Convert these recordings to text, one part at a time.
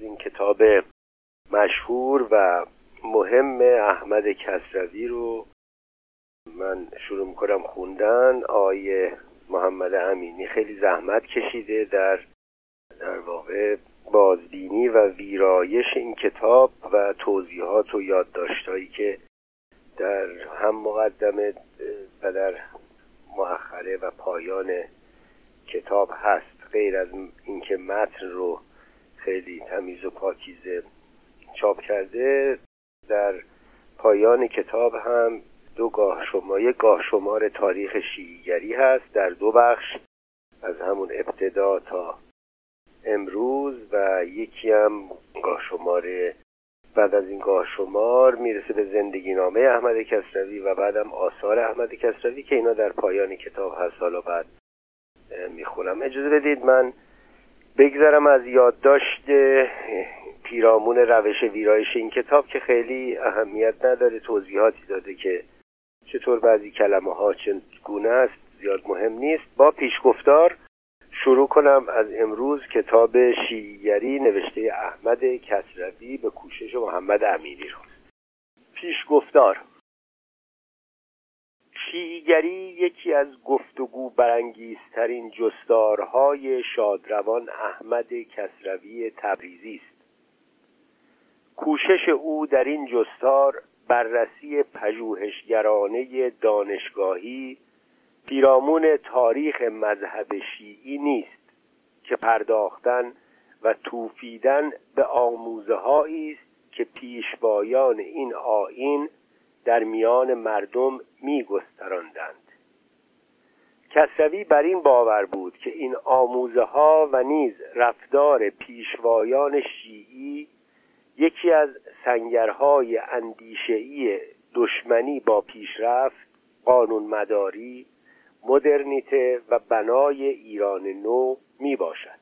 این کتاب مشهور و مهم احمد کسروی رو من شروع می‌کنم خوندن. آیه محمد امینی خیلی زحمت کشیده در در واقع بازبینی و ویرایش این کتاب و توضیحات و یادداشتهایی که در هم مقدمه و در مؤخره و پایان کتاب هست. غیر از اینکه متن رو خیلی تمیز و پاکیزه چاپ کرده. در پایان کتاب هم دو گاه شما یک گاه شمار تاریخ شیعیگری هست در دو بخش. از همون ابتدا تا امروز و یکی هم گاه شماره بعد از این گاه شمار می‌رسه به زندگی نامه احمد کسروی و بعدم آثار احمد کسروی که اینا در پایان کتاب هست. حالا بعد می‌خونم. اجازه بدید من بگذرم از یادداشت پیرامون روش ویرایش این کتاب که خیلی اهمیت نداره توضیحاتی داده که چطور بعضی کلمه ها چگونه است زیاد مهم نیست. با پیشگفتار شروع کنم از امروز کتاب شیعیگری نوشته احمد کسروی به کوشش محمد امینی رو. پیشگفتار شیعیگری یکی از گفتگو برانگیزترین جستارهای شادروان احمد کسروی تبریزی است. کوشش او در این جستار بررسی پژوهشگرانه دانشگاهی پیرامون تاریخ مذهب شیعی نیست که پرداختن و توفیدن به آموزه است که پیشوایان این آین در میان مردم می گستراندند کسروی بر این باور بود که این آموزه ها و نیز رفتار پیشوایان شیعی یکی از سنگرهای اندیشهای دشمنی با پیشرفت قانون مداری مدرنیته و بنای ایران نو می باشد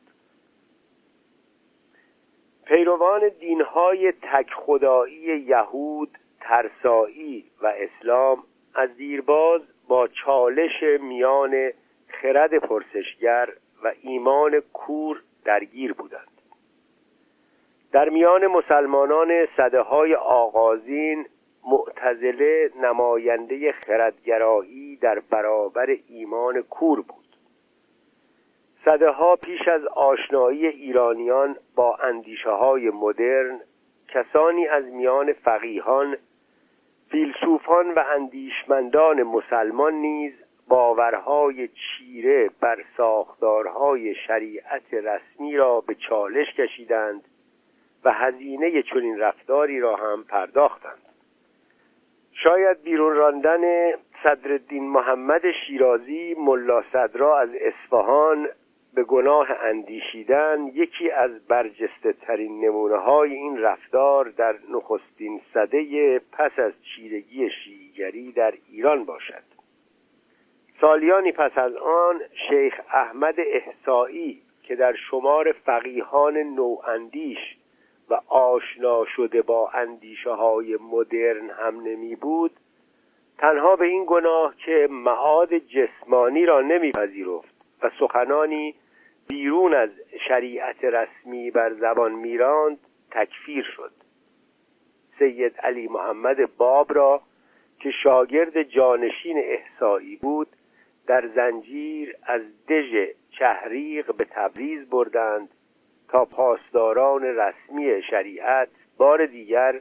پیروان دینهای تک خدایی یهود ترسایی و اسلام از دیرباز با چالش میان خرد پرسشگر و ایمان کور درگیر بودند. در میان مسلمانان صده های آغازین معتزله نماینده خردگرایی در برابر ایمان کور بود. صده ها پیش از آشنایی ایرانیان با اندیشه های مدرن کسانی از میان فقیهان فیلسوفان و اندیشمندان مسلمان نیز باورهای چیره بر ساختارهای شریعت رسمی را به چالش کشیدند و هزینه چنین رفتاری را هم پرداختند. شاید بیرون راندن صدرالدین محمد شیرازی ملا صدرا از اصفهان به گناه اندیشیدن یکی از برجسته ترین نمونه های این رفتار در نخستین صده پس از چیرگی شیعیگری در ایران باشد. سالیانی پس از آن شیخ احمد احسایی که در شمار فقیهان نواندیش و آشنا شده با اندیشه های مدرن هم نمی بود تنها به این گناه که معاد جسمانی را نمیپذیرفت و سخنانی بیرون از شریعت رسمی بر زبان میراند تکفیر شد. سید علی محمد باب را که شاگرد جانشین احسایی بود در زنجیر از دژ چهریق به تبریز بردند تا پاسداران رسمی شریعت بار دیگر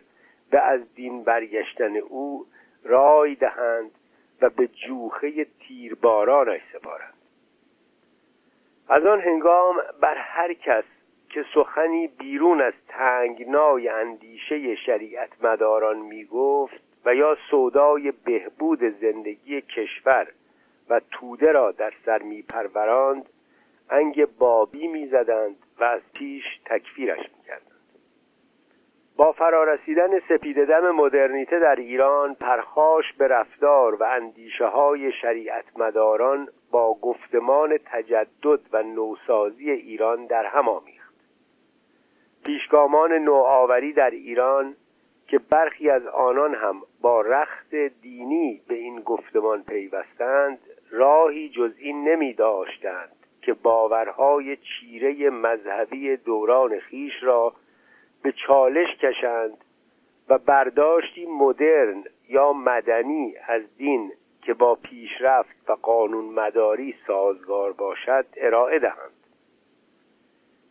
به از دین برگشتن او رای دهند و به جوخه تیربارانش سپارند. از آن هنگام بر هر کس که سخنی بیرون از تنگنای اندیشه شریعت مداران می گفت و یا سودای بهبود زندگی کشور و توده را در سر می پروراند انگ بابی می زدند و از پیش تکفیرش می کردند. با فرارسیدن سپید دم مدرنیته در ایران پرخاش به رفتار و اندیشه های شریعت مداران با گفتمان تجدد و نوسازی ایران در هم آمیخت. پیشگامان نوآوری در ایران که برخی از آنان هم با رخت دینی به این گفتمان پیوستند راهی جز این نمی داشتند که باورهای چیره مذهبی دوران خیش را به چالش کشند و برداشتی مدرن یا مدنی از دین که با پیشرفت و قانون مداری سازگار باشد ارائه دهند.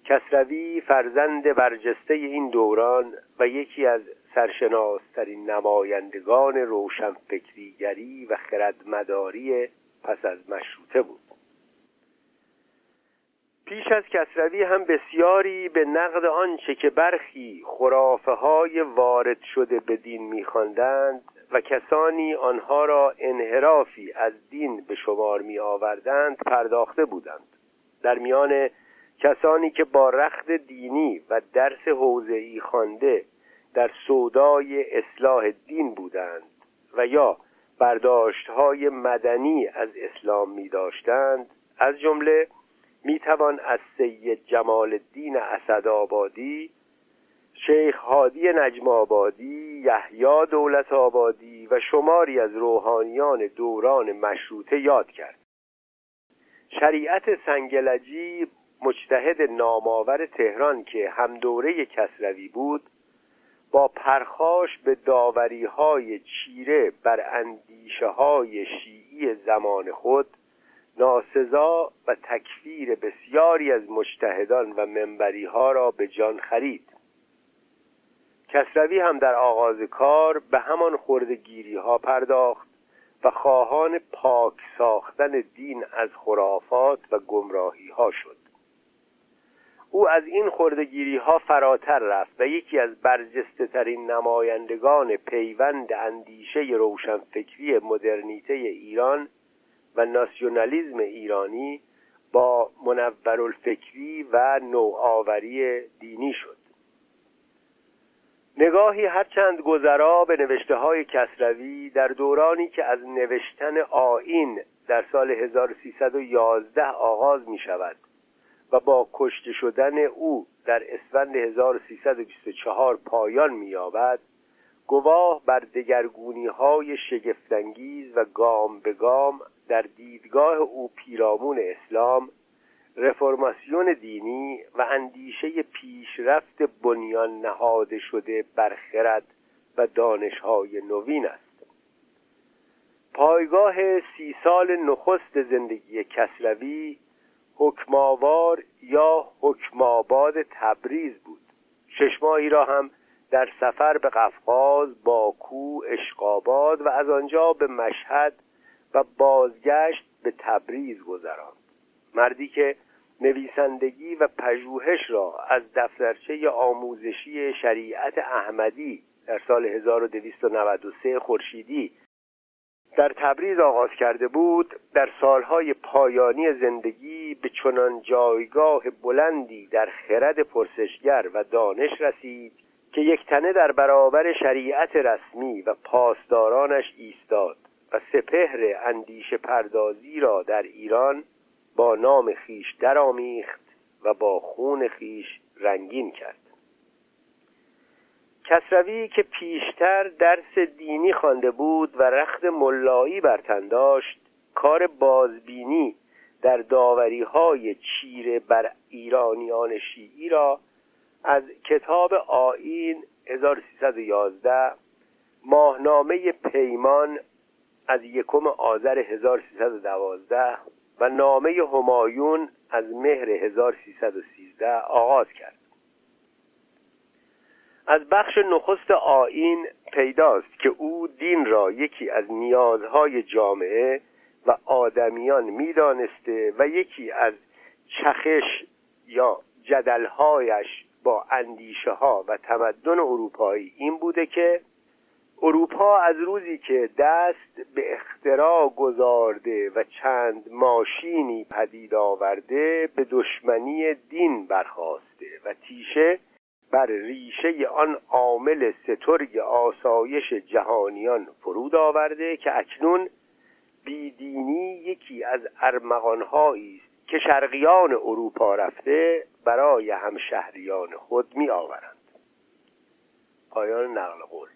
کسروی فرزند برجسته این دوران و یکی از سرشناسترین نمایندگان روشنفکریگری و خردمداری پس از مشروطه بود. پیش از کسروی هم بسیاری به نقد آنچه که برخی خرافه های وارد شده به دین میخواندند و کسانی آنها را انحرافی از دین به شمار می آوردند پرداخته بودند. در میان کسانی که با رخت دینی و درس حوزه‌ای خوانده در سودای اصلاح دین بودند و یا برداشتهای مدنی از اسلام می داشتند از جمله می توان از سید جمال الدین اسدآبادی شیخ هادی نجم آبادی یحیی دولت آبادی و شماری از روحانیان دوران مشروطه یاد کرد. شریعت سنگلجی مجتهد نامآور تهران که هم دوره کسروی بود با پرخاش به داوری های چیره بر اندیشه های شیعی زمان خود ناسزا و تکفیر بسیاری از مجتهدان و منبری ها را به جان خرید. کسروی هم در آغاز کار به همان خردگیری ها پرداخت و خواهان پاک ساختن دین از خرافات و گمراهی ها شد. او از این خردگیری ها فراتر رفت و یکی از برجسته ترین نمایندگان پیوند اندیشه روشنفکری مدرنیته ایران و ناسیونالیزم ایرانی با منورالفکری و نوآوری دینی شد. نگاهی هرچند گذرا به نوشته های کسروی در دورانی که از نوشتن آین در سال 1311 آغاز می شود و با کشته شدن او در اسفند 1324 پایان می‌یابد گواه بر دگرگونی های شگفتانگیز و گام به گام در دیدگاه او پیرامون اسلام رفرماسیون دینی و اندیشه پیشرفت بنیان نهاده شده بر خرد و دانشهای نوین است. پایگاه سی سال نخست زندگی کسروی حکماوار یا حکماباد تبریز بود. شش ماهی را هم در سفر به قفقاز، باکو، اشقاباد و از آنجا به مشهد و بازگشت به تبریز گذراند. مردی که نویسندگی و پژوهش را از دفترچه آموزشی شریعت احمدی در سال 1293 خورشیدی در تبریز آغاز کرده بود در سالهای پایانی زندگی به چنان جایگاه بلندی در خرد پرسشگر و دانش رسید که یک تنه در برابر شریعت رسمی و پاسدارانش ایستاد و سپهر اندیشه پردازی را در ایران با نام خیش درآمیخت و با خون خیش رنگین کرد. کسروی که پیشتر درس دینی خوانده بود و رخت ملایی بر تن داشت کار بازبینی در داوری های چیره بر ایرانیان شیعی را از کتاب آین 1311 ماهنامه پیمان از یکم آذر 1312 و نامه همایون از مهر 1313 آغاز کرد. از بخش نخست آین پیداست که او دین را یکی از نیازهای جامعه و آدمیان می‌دانسته و یکی از چخش یا جدلهایش با اندیشه ها و تمدن اروپایی این بوده که اروپا از روزی که دست به اختراع گذارده و چند ماشینی پدید آورده به دشمنی دین برخواسته و تیشه بر ریشه آن عامل سترگ آسایش جهانیان فرود آورده که اکنون بیدینی یکی از ارمغانهایی است که شرقیان اروپا رفته برای همشهریان خود می آورند پایان نقل قول.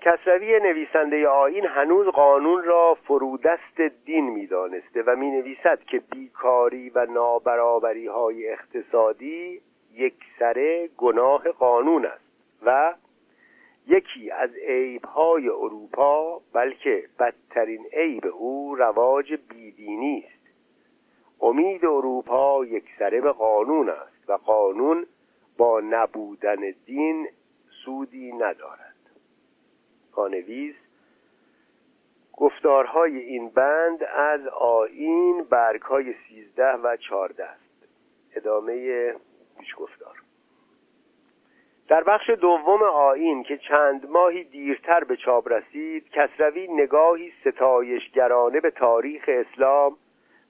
کسروی نویسنده آین هنوز قانون را فرودست دین می‌دانسته و می نویسد که بیکاری و نابرابری های اقتصادی یکسره گناه قانون است و یکی از عیبهای اروپا بلکه بدترین عیب او رواج بیدینی است. امید اروپا یکسره به قانون است و قانون با نبودن دین سودی ندارد. پانویس گفتارهای این بند از آین برگ های سیزده و چارده است. ادامه پیش گفتار. در بخش دوم آین که چند ماهی دیرتر به چاپ رسید کسروی نگاهی ستایشگرانه به تاریخ اسلام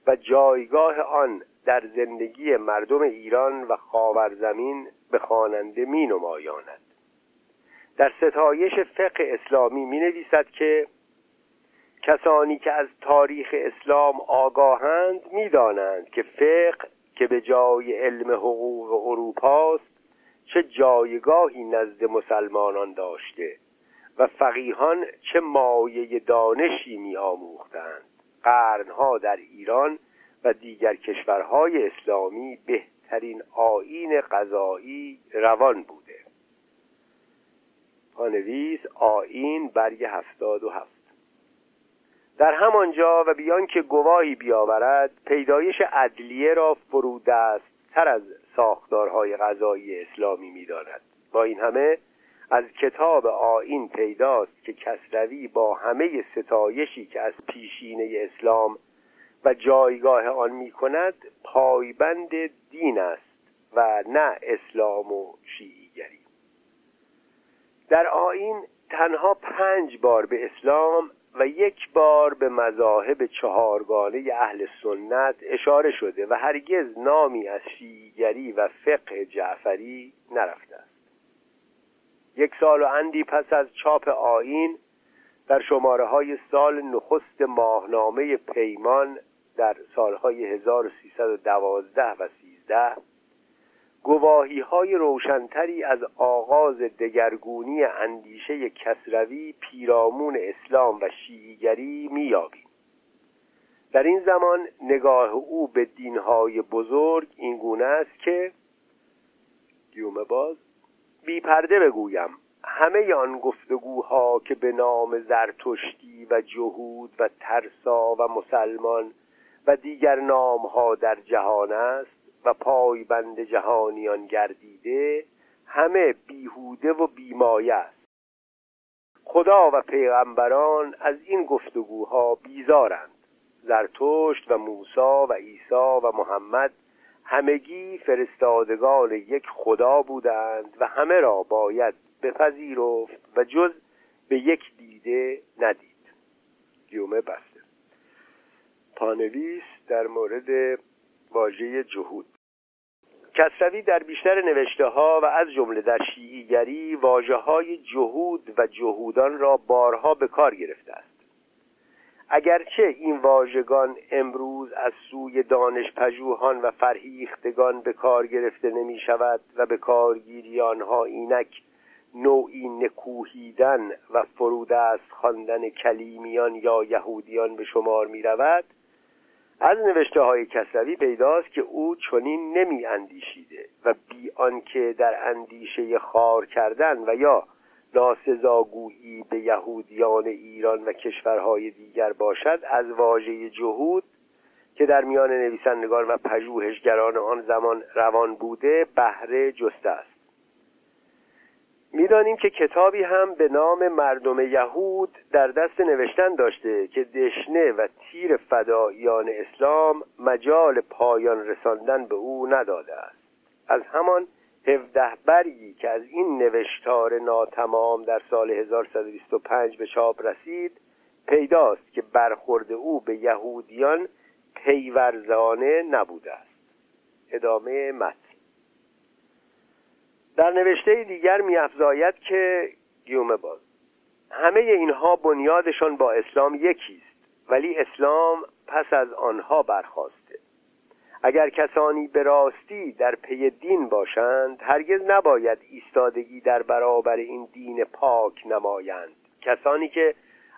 و جایگاه آن در زندگی مردم ایران و خاورزمین به خواننده می نمایاند در ستایش فقه اسلامی می نویسد که کسانی که از تاریخ اسلام آگاهند می‌دانند که فقه که به جای علم حقوق اروپاست چه جایگاهی نزد مسلمانان داشته و فقیهان چه مایه دانشی می آموختند قرنها در ایران و دیگر کشورهای اسلامی بهترین آین قضایی روان بوده پانویس آین برگ هفتاد و هفت. در همانجا و بیان که گواهی بیاورد پیدایش عدلیه را فرودست تر از ساختارهای غذایی اسلامی می‌داند. با این همه از کتاب آین پیداست که کسروی با همه ستایشی که از پیشینه اسلام و جایگاه آن می کند پایبند دین است و نه اسلام و شیعیگری در آین تنها پنج بار به اسلام و یک بار به مذاهب چهارگانه اهل سنت اشاره شده و هرگز نامی از شیعیگری و فقه جعفری نرفته است. یک سال و اندی پس از چاپ آین در شماره های سال نخست ماهنامه پیمان در سالهای 1312 و 13 گواهی های روشنتری از آغاز دگرگونی اندیشه کسروی پیرامون اسلام و شیعیگری میابیم در این زمان نگاه او به دینهای بزرگ این گونه است که گیوم باز بی پرده بگویم همه آن گفتگوها که به نام زرتشتی و جهود و ترسا و مسلمان و دیگر نامها در جهان است و پایبند جهانیان گردیده همه بیهوده و بیمایه است. خدا و پیغمبران از این گفتگوها بیزارند. زرتشت و موسا و عیسی و محمد همگی فرستادگان یک خدا بودند و همه را باید بپذیرفت و جز به یک دیده ندید. گیومه بسته. پانویس در مورد واژه جهود. کسروی در بیشتر نوشته ها و از جمله در شیعیگری واجه های جهود و جهودان را بارها به کار گرفته است. اگرچه این واژگان امروز از سوی دانش پژوهان و فرهیختگان به کار گرفته نمی شود و به کارگیری آنها اینک نوعی نکوهیدن و فرودست خواندن کلیمیان یا یهودیان به شمار می رود از نوشته های کسروی پیداست که او چنین نمی اندیشیده و بی آنکه در اندیشه خار کردن و یا ناسزاگویی به یهودیان ایران و کشورهای دیگر باشد از واژه جهود که در میان نویسندگان و پژوهشگران آن زمان روان بوده بهره جسته است. می‌دانیم که کتابی هم به نام مردم یهود در دست نوشتن داشته که دشنه و تیر فداییان اسلام مجال پایان رساندن به او نداده است. از همان هفده برگی که از این نوشتار ناتمام در سال 1125 به چاپ رسید پیداست که برخورد او به یهودیان پیورزانه نبوده است. ادامه متن. در نوشته دیگر میافزاید که گیومه باز. همه اینها بنیادشان با اسلام یکیست ولی اسلام پس از آنها برخواسته. اگر کسانی به راستی در پی دین باشند هرگز نباید ایستادگی در برابر این دین پاک نمایند. کسانی که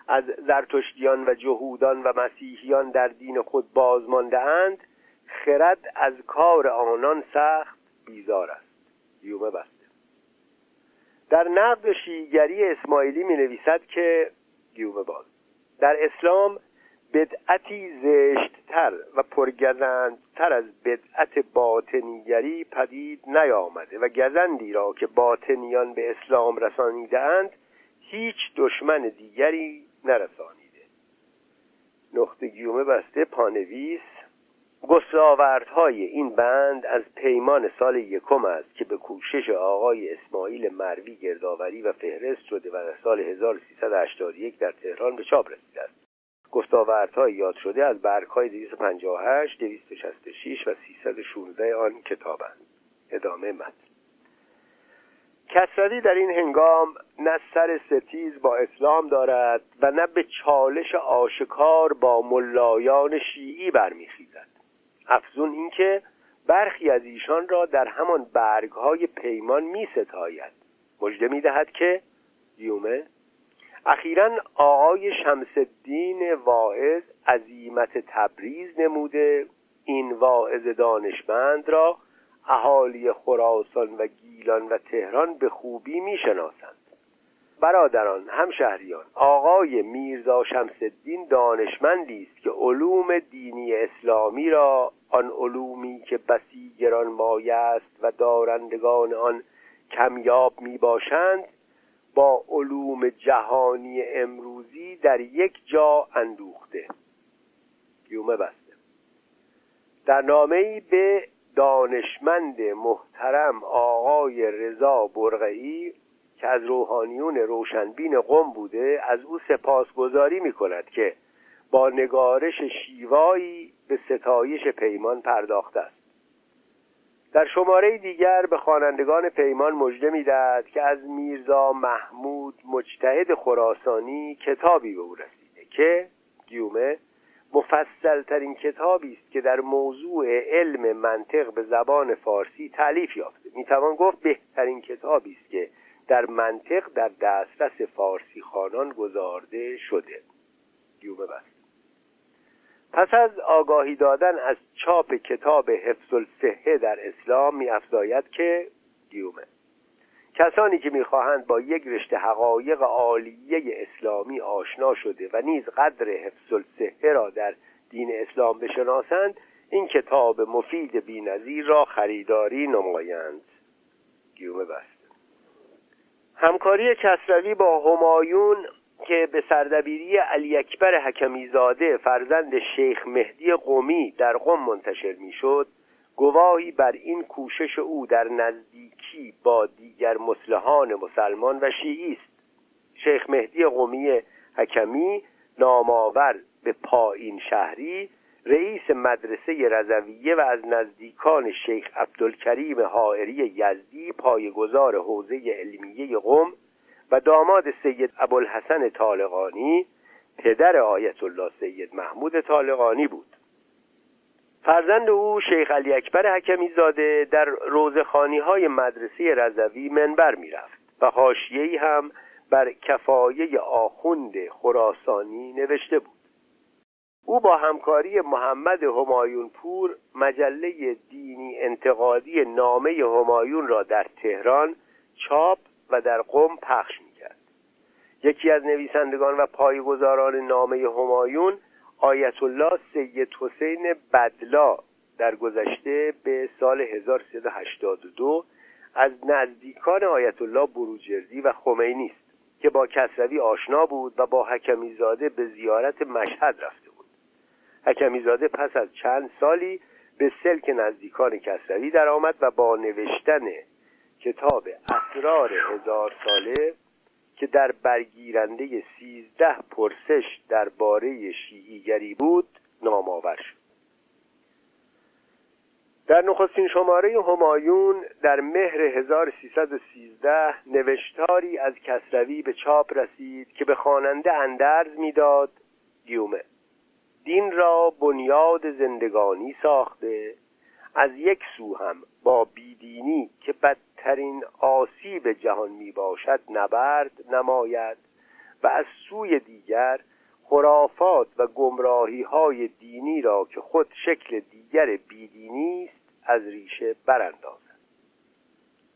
از زرتشتیان و جهودان و مسیحیان در دین خود بازمانده اند خرد از کار آنان سخت بیزار است. گیومه بسته در نقد شیگری اسماعیلی می نویسد که گیومه باز. در اسلام بدعتی زشتتر و پرگزندتر از بدعت باطنیگری پدید نیامده و گزندی را که باطنیان به اسلام رسانیدهاند هیچ دشمن دیگری نرسانیده. نقطه گیومه بسته پانویس گستاوردهای این بند از پیمان سال یکم است که به کوشش آقای اسماعیل مروی گردآوری و فهرست شده و در سال 1381 در تهران به چاپ رسیده است. گستاوردهای یاد شده از برگهای 258 266 و 316 آن کتابند. ادامه متن. کسروی در این هنگام نه سر ستیز با اسلام دارد و نه به چالش آشکار با ملایان شیعی برمیخیزد. افزون اینکه برخی از ایشان را در همان برگهای پیمان می ستاید مجده می دهد که دیومه اخیرا آقای شمس الدین واعظ عظیمت تبریز نموده. این واعظ دانشمند را اهالی خراسان و گیلان و تهران به خوبی می‌شناسند. برادران همشهریان آقای میرزا شمس الدین دانشمندی است که علوم دینی اسلامی را آن علومی که بسی گران مایه است و دارندگان آن کمیاب می باشند با علوم جهانی امروزی در یک جا اندوخته. گیومه بسته. در نامه به دانشمند محترم آقای رضا برغعی که از روحانیون روشنبین قم بوده از او سپاسگزاری می کند که با نگارش شیوایی به ستایش پیمان پرداخته است. در شماره دیگر به خوانندگان پیمان مژده می‌دهد که از میرزا محمود مجتهد خراسانی کتابی به او رسیده که گیومه مفصل ترین کتابی است که در موضوع علم منطق به زبان فارسی تعلیف یافته. می‌توان گفت بهترین کتابی است که در منطق در دسترس فارسی خانان گذارده شده. گیومه بست پس از آگاهی دادن از چاپ کتاب حفظ الصحه در اسلام می افزاید که گیومه کسانی که می‌خواهند با یک رشته حقایق عالیه اسلامی آشنا شده و نیز قدر حفظ الصحه را در دین اسلام بشناسند این کتاب مفید بینظیر را خریداری نمایند. گیومه بست همکاری کسروی با همایون که به سردبیری علی اکبر حکمیزاده فرزند شیخ مهدی قومی در قم منتشر می‌شد گواهی بر این کوشش او در نزدیکی با دیگر مسلحان مسلمان و شیعی است. شیخ مهدی قومی حکمی نامآور به پایین شهری رئیس مدرسه رضویه و از نزدیکان شیخ عبدالکریم حائری یزدی پایگزار حوزه علمیه قم و داماد سید ابوالحسن طالقانی پدر آیت الله سید محمود طالقانی بود. فرزند او شیخ علی اکبر حکمی زاده در روزخانی های مدرسه رضوی منبر می‌رفت و حاشیه‌ای هم بر کفایه آخوند خراسانی نوشته بود. او با همکاری محمد همایون پور مجله دینی انتقادی نامه همایون را در تهران چاپ و در قم پخش می‌کرد. یکی از نویسندگان و پایگزاران نامه همایون آیت الله سید حسین بدلا در گذشته به سال 1382 از نزدیکان آیت الله بروجردی و خمینی است که با کسروی آشنا بود و با حکمی زاده به زیارت مشهد رفته بود حکمی زاده پس از چند سالی به سلک نزدیکان کسروی درآمد و با نوشتن کتاب اسرار هزار ساله که در برگیرنده سیزده پرسش درباره شیعیگری بود نامآور شد. در نخستین شماره همایون در مهر 1313 نوشتاری از کسروی به چاپ رسید که به خواننده اندرز می‌داد گیومه. دین را بنیاد زندگانی ساخته. از یک سو هم با بیدینی که بدترین آسیب جهان می باشد نبرد نماید و از سوی دیگر خرافات و گمراهی های دینی را که خود شکل دیگر بیدینی است از ریشه براندازد.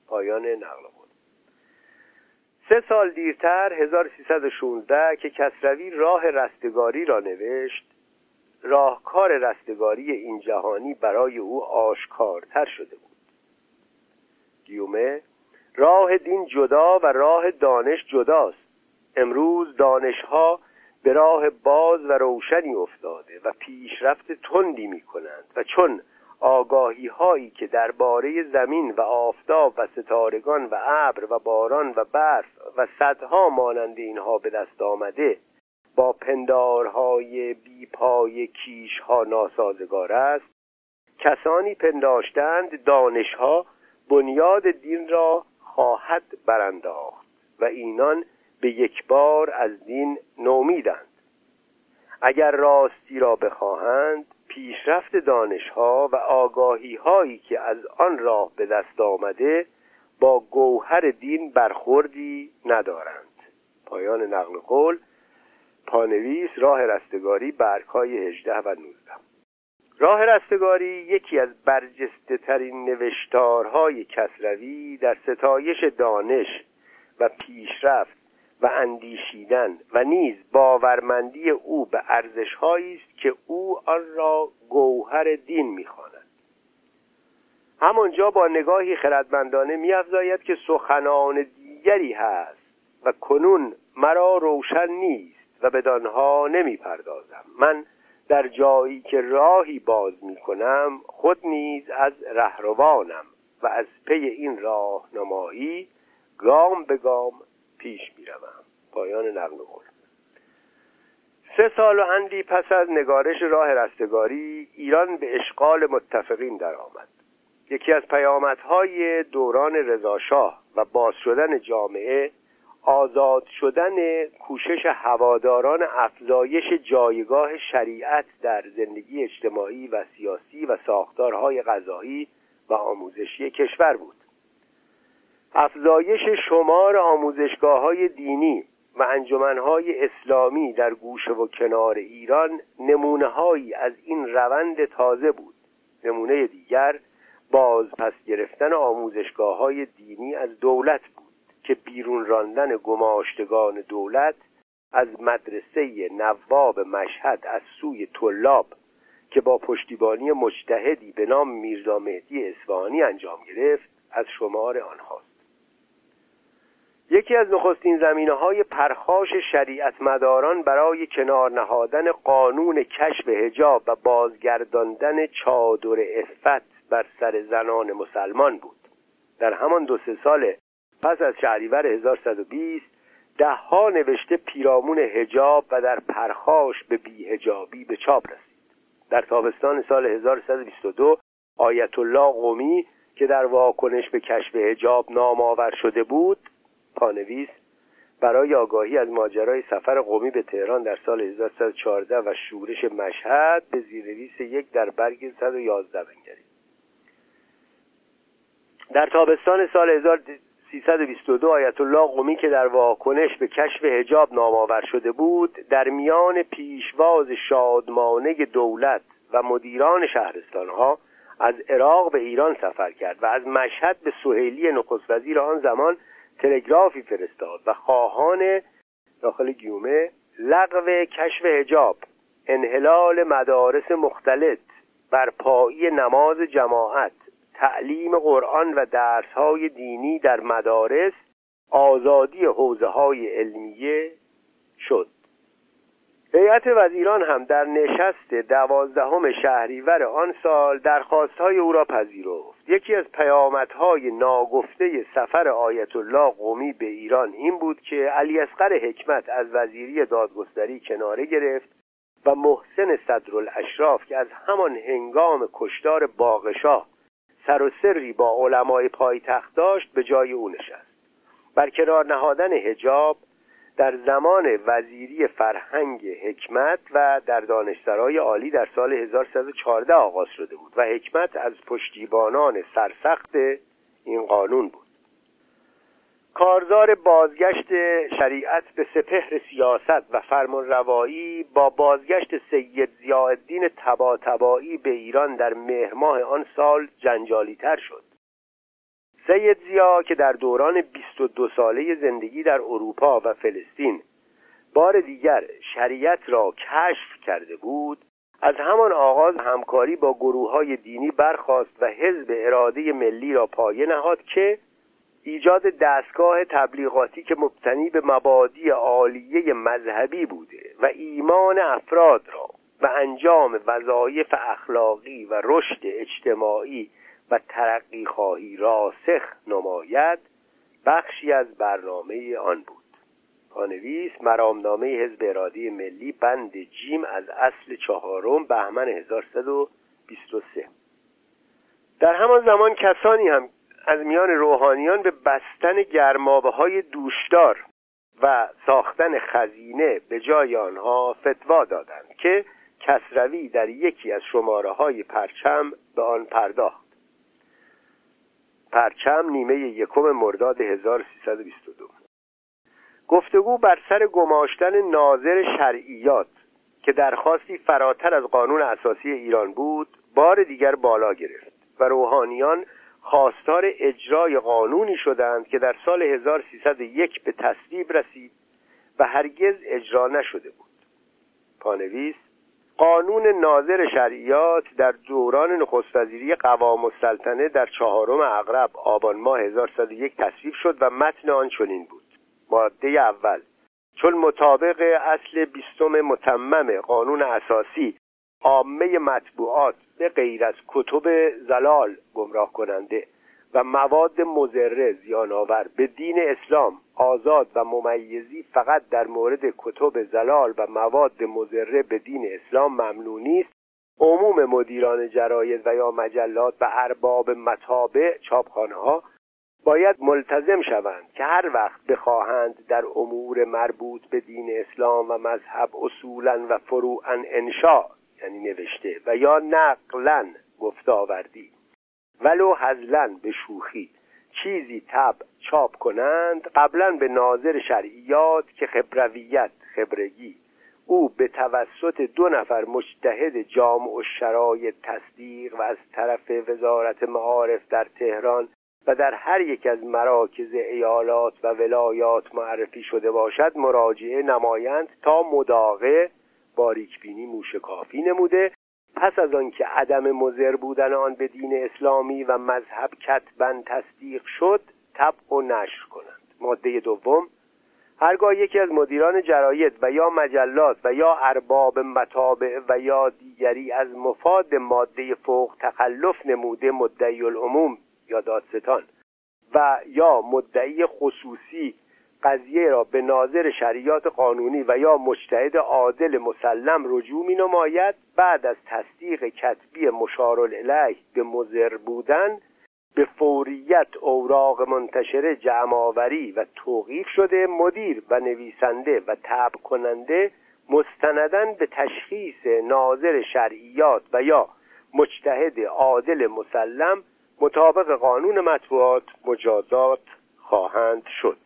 پایان نقل قول. سه سال دیرتر 1316 که کسروی راه رستگاری را نوشت راهکار رستگاری این جهانی برای او آشکارتر شده بود. گیومه راه دین جدا و راه دانش جداست. امروز دانشها به راه باز و روشنی افتاده و پیشرفت تندی می کنند و چون آگاهی هایی که درباره زمین و آفتاب و ستارگان و ابر و باران و برف و صدها مانند اینها به دست آمده با پندارهای بیپای کیش ها ناسازگار است. کسانی پنداشتند دانشها بنیاد دین را خواهد برانداخت و اینان به یک بار از دین نومیدند. اگر راستی را بخواهند پیشرفت دانشها و آگاهی هایی که از آن راه به دست آمده با گوهر دین برخوردی ندارند. پایان نقل قول پانویس راه رستگاری برگهای 18 و 19 راه رستگاری یکی از برجسته ترین نوشتارهای کسروی در ستایش دانش و پیشرفت و اندیشیدن و نیز باورمندی او به ارزشهایی است که او آن را گوهر دین می‌خواند. همانجا با نگاهی خردمندانه میافزاید که سخنان دیگری هست و کنون مرا روشن نیست. و بدانها نمی‌پردازم. من در جایی که راهی باز می‌کنم خود نیز از رهروانم و از پی این راهنمایی گام به گام پیش می‌روم. پایان نقل قول. سه سال و اندی پس از نگارش راه رستگاری ایران به اشغال متفقین درآمد. یکی از پیامدهای دوران رضاشاه و باز شدن جامعه آزاد شدن کوشش هواداران افزایش جایگاه شریعت در زندگی اجتماعی و سیاسی و ساختارهای غذایی و آموزشی کشور بود. افزایش شمار آموزشگاه های دینی و انجمنهای اسلامی در گوشه و کنار ایران نمونه هایی از این روند تازه بود. نمونه دیگر باز پس گرفتن آموزشگاه های دینی از دولت بود. که بیرون راندن گماشتگان دولت از مدرسه نواب مشهد از سوی طلاب که با پشتیبانی مجتهدی به نام میرزا مهدی اصفهانی انجام گرفت از شمار آنهاست. یکی از نخستین زمینه های پرخاش شریعت مداران برای کنار نهادن قانون کشف هجاب و بازگرداندن چادر افت بر سر زنان مسلمان بود. در همان دو سه سال پس از شهریور 1120 ده ها نوشته پیرامون هجاب و در پرخاش به بیهجابی به چاپ رسید. در تابستان سال 1122 آیت الله قومی که در واکنش به کشف هجاب نام آور شده بود پانویس برای آگاهی از ماجرای سفر قومی به تهران در سال 1314 و شورش مشهد به زیرنویس یک در برگ 111 بنگرید. در تابستان سال 1322 آیت الله قومی که در واکنش به کشف حجاب نام آور شده بود در میان پیشواز شادمانه دولت و مدیران شهرستانها از عراق به ایران سفر کرد و از مشهد به سهیلی نخست وزیر آن زمان تلگرافی فرستاد و خواهان داخل گیومه لغو کشف هجاب انحلال مدارس مختلط برپایی نماز جماعت تعلیم قرآن و درسهای دینی در مدارس آزادی حوزه های علمیه شد. هیئت وزیران هم در نشست دوازدهم شهریور آن سال درخواستهای او را پذیرفت. یکی از پیامدهای ناگفته سفر آیت الله قومی به ایران این بود که علی اصغر حکمت از وزیری دادگستری کناره گرفت و محسن صدرالاشراف که از همان هنگام کشتار باغشاه سر و سری با علمای پایتخت داشت به جای او نشست. بر کنار نهادن هجاب در زمان وزیری فرهنگ حکمت و در دانشسرای عالی در سال 1114 آغاز شده بود و حکمت از پشتیبانان سرسخت این قانون بود. کارزار بازگشت شریعت به سپهر سیاست و فرمان روایی با بازگشت سید زیادین تبا تبایی به ایران در مهر ماه آن سال جنجالی تر شد. سید زیا که در دوران 22 ساله زندگی در اروپا و فلسطین بار دیگر شریعت را کشف کرده بود از همان آغاز همکاری با گروه های دینی برخواست و حزب اراده ملی را پایه نهاد که ایجاد دستگاه تبلیغاتی که مبتنی به مبادی عالیه مذهبی بوده و ایمان افراد را و انجام وظایف اخلاقی و رشد اجتماعی و ترقی خواهی راسخ نماید بخشی از برنامه آن بود. پانویس مرامنامه حزب ارادی ملی بند جیم از اصل چهارم بهمن 1123 در همان زمان کسانی هم از میان روحانیان به بستن گرمابه های دوشدار و ساختن خزینه به جای آنها فتوا دادند که کسروی در یکی از شماره های پرچم به آن پرداخت. پرچم نیمه یکم مرداد 1322 گفتگو بر سر گماشتن ناظر شرعیات که درخواستی فراتر از قانون اساسی ایران بود بار دیگر بالا گرفت و روحانیان خواستار اجرای قانونی شدند که در سال 1301 به تصویب رسید و هرگز اجرا نشده بود. پانویس قانون ناظر شرعیات در دوران نخست وزیری قوام السلطنه در چهارم اغرب آبان ماه 1101 تصویب شد و متن آن چنین بود. ماده اول چون مطابق اصل بیستم متمم قانون اساسی عامه مطبوعات به غیر از کتب زلال گمراه کننده و مواد مزره زیانآور به دین اسلام آزاد و ممیزی فقط در مورد کتب زلال و مواد مزره به دین اسلام ممنوع است عموم مدیران جراید و یا مجلات و ارباب مطابع چاپخانه ها باید ملتزم شوند که هر وقت بخواهند در امور مربوط به دین اسلام و مذهب اصولا و فروعا انشا یعنی نوشته. و یا نقلا گفته آوردی. ولو هزلن به شوخی. چیزی تب چاپ کنند قبلا به ناظر شرعیات که خبرویت خبرگی. او به توسط دو نفر مجتهد جامع و شرایط تصدیق و از طرف وزارت معارف در تهران و در هر یک از مراکز ایالات و ولایات معرفی شده باشد مراجعه نمایند تا مداقه باریکبینی موشکافی نموده. پس از آنکه عدم مزر بودن آن به دین اسلامی و مذهب کتبا تصدیق شد طبع و نشر کنند. ماده دوم هرگاه یکی از مدیران جراید و یا مجلات و یا ارباب مطابع و یا دیگری از مفاد ماده فوق تخلف نموده مدعی العموم یا دادستان و یا مدعی خصوصی قضیه را به ناظر شریعات قانونی و یا مجتهد عادل مسلم رجوع می نماید بعد از تصدیق کتبی مشار الیه به مزر بودن به فوریت اوراق منتشره جمعآوری و توقیف شده مدیر و نویسنده و تب کننده مستندن به تشخیص ناظر شرعیات و یا مجتهد عادل مسلم مطابق قانون مطبوعات مجازات خواهند شد.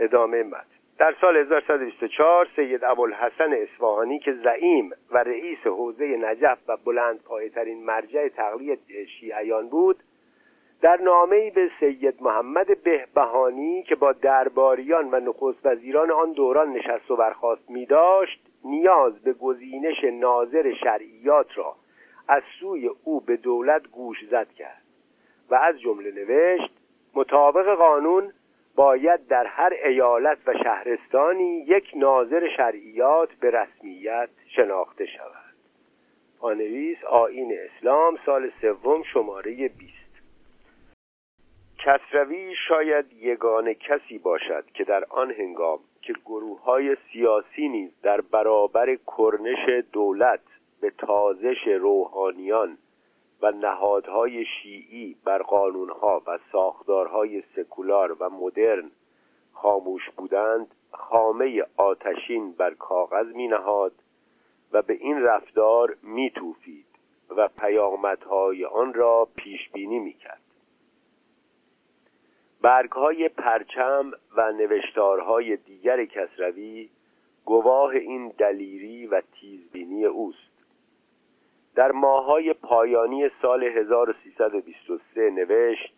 ادامه مد. در سال 1124 سید ابوالحسن اصفهانی که زعیم و رئیس حوزه نجف و بلند ترین مرجع تقلید شیعیان بود در نامه‌ای به سید محمد بهبهانی که با درباریان و نخست وزیران آن دوران نشست و برخواست می داشت نیاز به گزینش ناظر شرعیات را از سوی او به دولت گوش زد کرد و از جمله نوشت مطابق قانون باید در هر ایالت و شهرستانی یک ناظر شرعیات به رسمیت شناخته شود. پانویس آین اسلام سال سوم شماره 20 کسروی شاید یگانه کسی باشد که در آن هنگام که گروه های سیاسی نیز در برابر کرنش دولت به تازش روحانیان و نهادهای شیعی بر قانونها و ساختارهای سکولار و مدرن خاموش بودند خامه آتشین بر کاغذ می نهاد و به این رفتار می توفید و پیامدهای آن را پیش بینی می کرد برگهای پرچم و نوشتارهای دیگر کسروی گواه این دلیری و تیزبینی اوست. در ماهای پایانی سال 1323 نوشت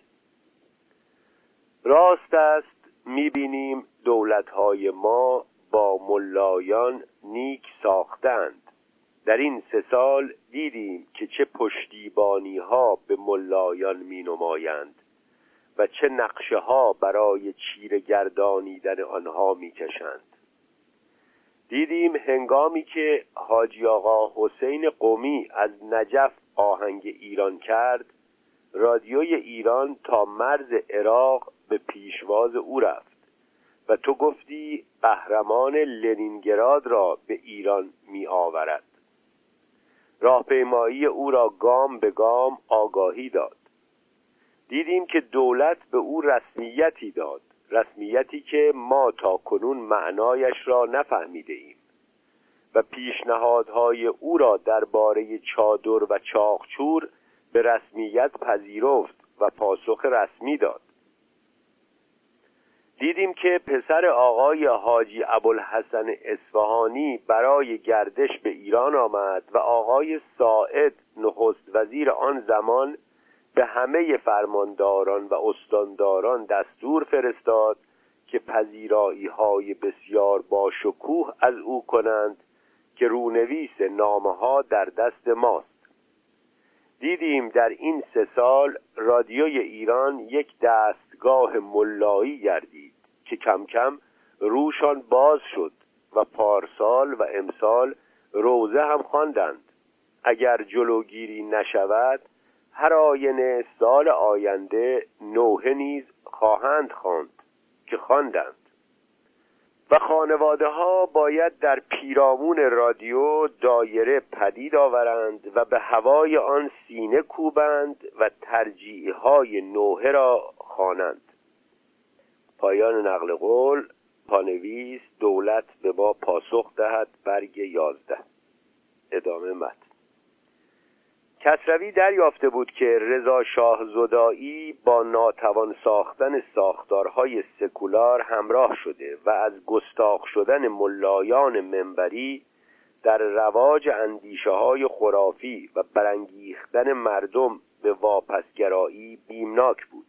راست است می‌بینیم دولتهای ما با ملایان نیک ساختند. در این سه سال دیدیم که چه پشتیبانی ها به ملایان می نمایند و چه نقشه ها برای چیر گردانیدن آنها می کشند دیدیم هنگامی که حاجی آقا حسین قومی از نجف آهنگ ایران کرد رادیوی ایران تا مرز عراق به پیشواز او رفت و تو گفتی قهرمان لنینگراد را به ایران می آورد راهپیمایی او را گام به گام آگاهی داد. دیدیم که دولت به او رسمیتی داد. رسمیتی که ما تا کنون معنایش را نفهمیده ایم و پیشنهادهای او را درباره چادر و چاخچور به رسمیت پذیرفت و پاسخ رسمی داد. دیدیم که پسر آقای حاجی ابوالحسن اصفهانی برای گردش به ایران آمد و آقای ساعد نخست وزیر آن زمان به همه فرمانداران و استانداران دستور فرستاد که پذیرایی های بسیار با شکوه از او کنند که رونویس نامه ها در دست ماست. دیدیم در این سه سال رادیوی ایران یک دستگاه ملایی گردید که کم کم روشان باز شد و پارسال و امسال روزه هم خواندند. اگر جلوگیری نشود هر آینه سال آینده نوحه نیز خواهند خواند که خواندند. و خانواده ها باید در پیرامون رادیو دایره پدید آورند و به هوای آن سینه کوبند و ترجیح های نوحه را خوانند. پایان نقل قول پانویس دولت به ما پاسخ دهد برگ یازده. ادامه متن. کسروی دریافته بود که رضا شاه زدایی با ناتوان ساختن ساختارهای سکولار همراه شده و از گستاخ شدن ملایان منبری در رواج اندیشه های خرافی و برانگیختن مردم به واپسگرایی بیمناک بود.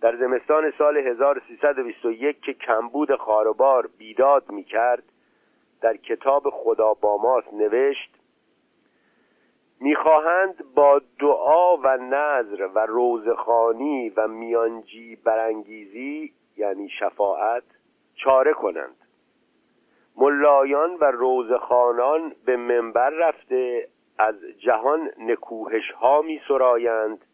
در زمستان سال 1321 که کمبود خاروبار بیداد می کرد در کتاب خدا با ماست نوشت می‌خواهند با دعا و نظر و روزخانی و میانجی برانگیزی یعنی شفاعت چاره کنند. ملایان و روزخانان به منبر رفته از جهان نکوهش ها می سرایند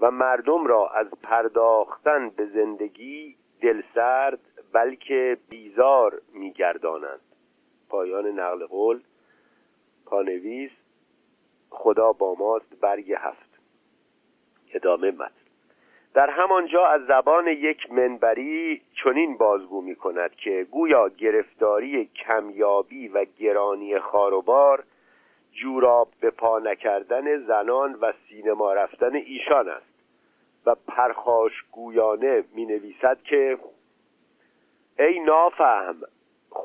و مردم را از پرداختن به زندگی دلسرد بلکه بیزار میگردانند. پایان نقل قول پانویس خدا با ماست برگ هفت. ادامه متن. در همانجا از زبان یک منبری چنین بازگو می کند که گویا گرفتاری کمیابی و گرانی خاروبار جوراب به پا نکردن زنان و سینما رفتن ایشان است. و پرخاش گویانه می نویسد که ای نافهم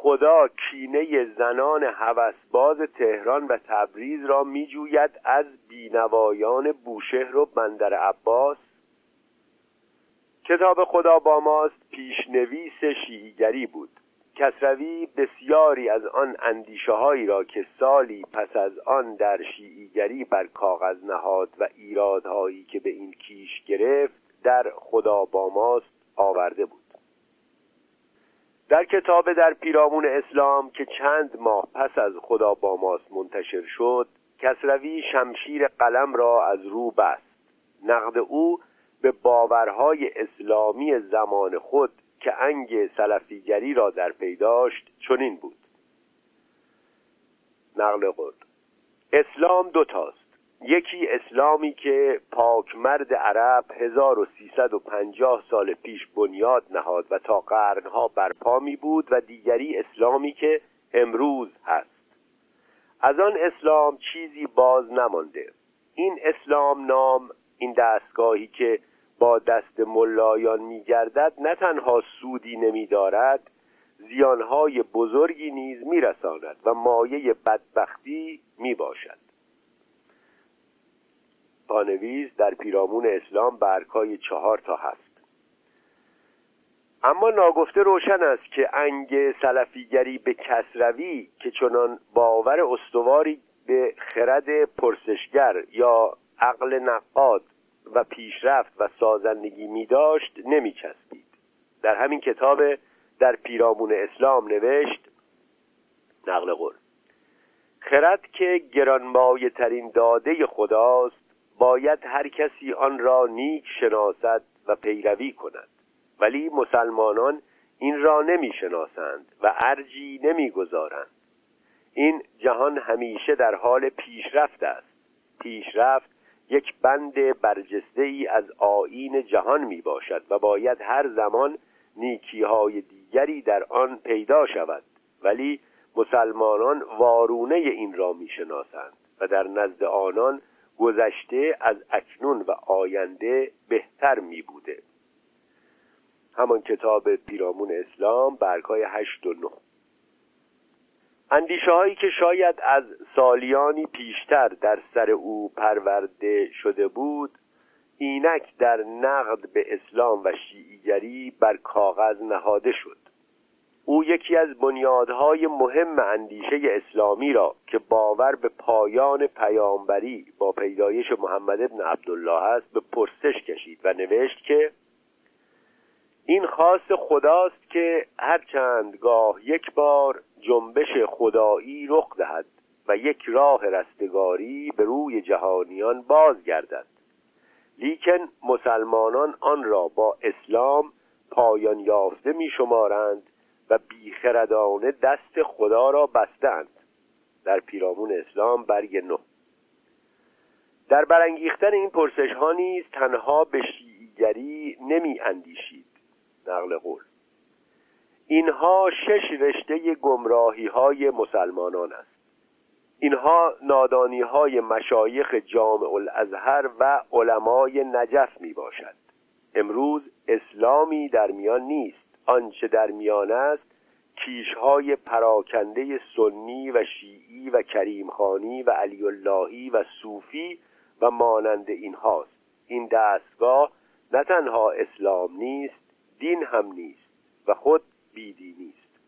خدا کینه زنان هوسباز تهران و تبریز را میجوید از بینوایان بوشهر و بندر عباس. کتاب خدا با ماست پیشنویس شیعیگری بود. کسروی بسیاری از آن اندیشه هایی را که سالی پس از آن در شیعیگری بر کاغذ نهاد و ایرادهایی که به این کیش گرفت در خدا با ماست آورده بود. در کتاب در پیرامون اسلام که چند ماه پس از خدا با ماست منتشر شد کسروی شمشیر قلم را از رو بست. نقد او به باورهای اسلامی زمان خود که انگ سلفیگری را در پیداشت چنین بود. نقل قول اسلام دوتاست یکی اسلامی که پاک مرد عرب 1350 سال پیش بنیاد نهاد و تا قرنها برپا می بود و دیگری اسلامی که امروز هست. از آن اسلام چیزی باز نمانده. این اسلام نام این دستگاهی که با دست ملایان میگردد نه تنها سودی نمیدارد زیانهای بزرگی نیز میرساند و مایه بدبختی می‌باشد پانویز در پیرامون اسلام برکای چهار تا هست. اما ناگفته روشن است که انگ سلفیگری به کسروی که چنان باور استواری به خرد پرسشگر یا عقل نقاد و پیشرفت و سازندگی می داشت نمی چسبید. در همین کتاب در پیرامون اسلام نوشت نقل قول خرد که گرانمایه ترین داده خداست باید هر کسی آن را نیک شناسد و پیروی کند. ولی مسلمانان این را نمی شناسند و ارجی نمی گذارند. این جهان همیشه در حال پیشرفت است. پیشرفت یک بند برجسته ای از آین جهان می باشد و باید هر زمان نیکی های دیگری در آن پیدا شود. ولی مسلمانان وارونه این را می شناسند و در نزد آنان گذشته از اکنون و آینده بهتر می بوده. همان کتاب پیرامون اسلام برگای هشت و نه. اندیشه هایی که شاید از سالیانی پیشتر در سر او پرورده شده بود اینک در نقد به اسلام و شیعیگری بر کاغذ نهاده شد. او یکی از بنیادهای مهم اندیشه اسلامی را که باور به پایان پیامبری با پیدایش محمد ابن عبدالله است به پرسش کشید و نوشت که این خاص خداست که هر چند گاه یک بار جنبش خدایی رخ دهد و یک راه رستگاری به روی جهانیان بازگردد. لیکن مسلمانان آن را با اسلام پایان یافته می شمارند و بیخردانه دست خدا را بستند. در پیرامون اسلام برگ نه در برانگیختن این پرسش ها نیز تنها به شیعیگری نمی اندیشید. نقل قول. اینها شش رشته گمراهی های مسلمانان است. اینها نادانی های مشایخ جامع الازهر و علمای نجف می باشد امروز اسلامی در میان نیست. آنچه در میان است کیشهای پراکنده سنی و شیعی و کریمخانی و علی اللهی و صوفی و مانند اینهاست. این دستگاه نه تنها اسلام نیست دین هم نیست و خود بیدینی است.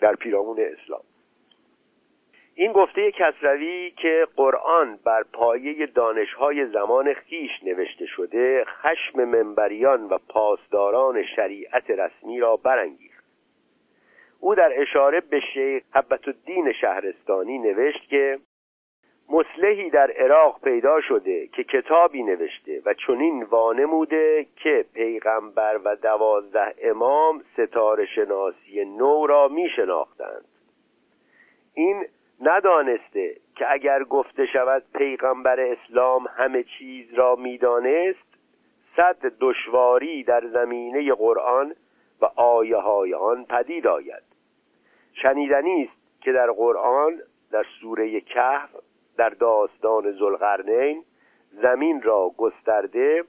در پیرامون اسلام. این گفته کسروی که قرآن بر پایه دانشهای زمان خیش نوشته شده خشم منبریان و پاسداران شریعت رسمی را برانگیخت. او در اشاره به شیخ حبت الدین شهرستانی نوشت که مسلحی در عراق پیدا شده که کتابی نوشته و چنین وانموده که پیغمبر و دوازده امام ستاره شناسی نو را می شناختند این ندانسته که اگر گفته شود پیغمبر اسلام همه چیز را می‌دانست صد دشواری در زمینه قرآن و آیه های آن پدید آید. شنیدنی است که در قرآن در سوره کهف در داستان زلقرنین زمین را گسترده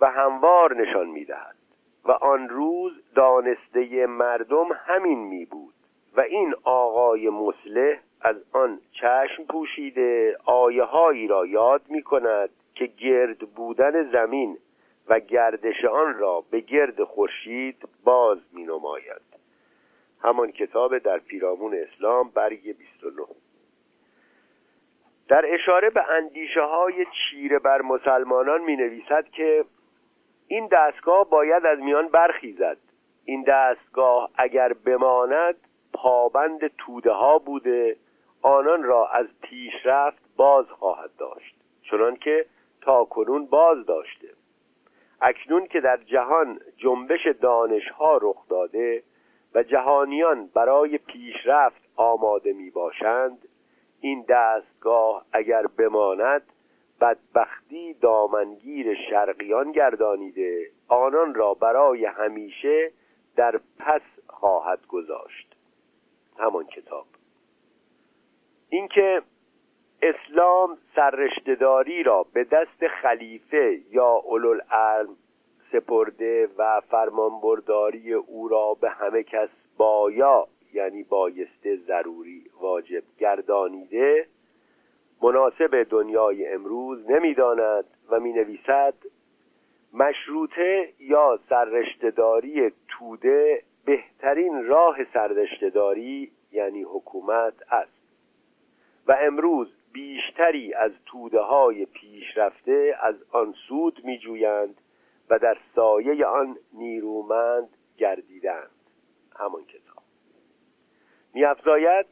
و هموار نشان می‌دهد و آن روز دانسته مردم همین می بود. و این آقای مسلح از آن چشم پوشیده آیه هایی را یاد می کند که گرد بودن زمین و گردش آن را به گرد خورشید باز می نماید همان کتاب در پیرامون اسلام برگ 29 در اشاره به اندیشه های چیره بر مسلمانان می نویسد که این دستگاه باید از میان برخیزد. این دستگاه اگر بماند پابند توده ها بوده آنان را از پیشرفت باز خواهد داشت چنان که تا کنون باز داشته. اکنون که در جهان جنبش دانش ها رخ داده و جهانیان برای پیشرفت آماده می باشند این دستگاه اگر بماند بدبختی دامنگیر شرقیان گردانیده آنان را برای همیشه در پس خواهد گذاشت. همان کتاب. اینکه اسلام سررشتهداری را به دست خلیفه یا اولوالعلم سپرده و فرمانبرداری او را به همه کس بایا یعنی بایسته ضروری واجب گردانیده مناسب دنیای امروز نمی‌داند و می نویسد مشروطه یا سررشتهداری توده بهترین راه سررشتهداری یعنی حکومت است. و امروز بیشتری از توده های پیشرفته از آن سود می جویند و در سایه آن نیرومند گردیدند همان کتاب. می افزاید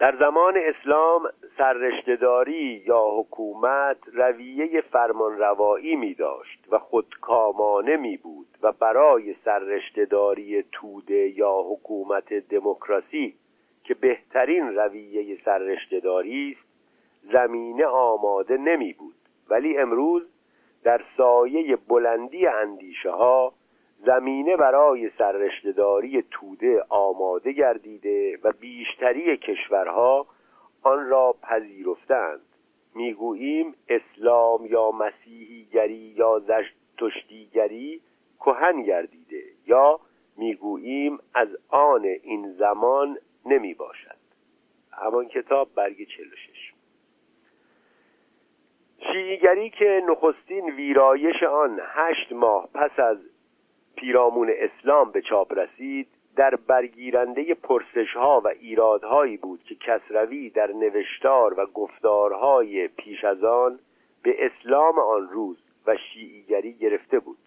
در زمان اسلام سررشتهداری یا حکومت رویه فرمانروایی می داشت و خودکامانه می بود و برای سررشتهداری توده یا حکومت دموکراسی که بهترین رویه سررشتهداری است زمینه آماده نمی بود ولی امروز در سایه بلندی اندیشه ها زمینه برای سررشتهداری توده آماده گردیده و بیشتری کشورها آن را پذیرفتند. می‌گوییم اسلام یا مسیحیگری یا زشتشتیگری کهن گردیده یا می‌گوییم از آن این زمان نمی باشد. همان کتاب برگ 46 شیعیگری که نخستین ویرایش آن هشت ماه پس از پیرامون اسلام به چاپ رسید در برگیرنده پرسش ها و ایرادهایی بود که کسروی در نوشتار و گفتارهای پیش از آن به اسلام آن روز و شیعیگری گرفته بود.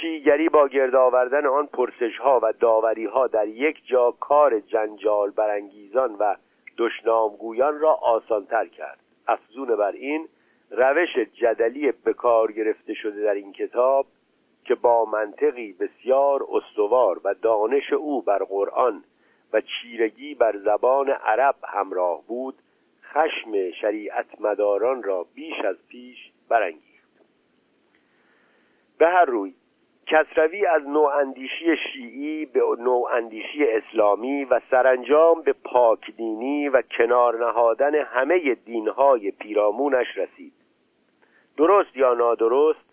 شیعیگری با گرد آوردن آن پرسش ها و داوری ها در یک جا کار جنجال برانگیزان و دشنامگویان را آسانتر کرد. افزون بر این روش جدلی به کار گرفته شده در این کتاب که با منطقی بسیار استوار و دانش او بر قرآن و چیرگی بر زبان عرب همراه بود خشم شریعت مداران را بیش از پیش برانگیخت. به هر روی کسروی از نواندیشی شیعی به نواندیشی اسلامی و سرانجام به پاک دینی و کنار نهادن همه دینهای پیرامونش رسید. درست یا نادرست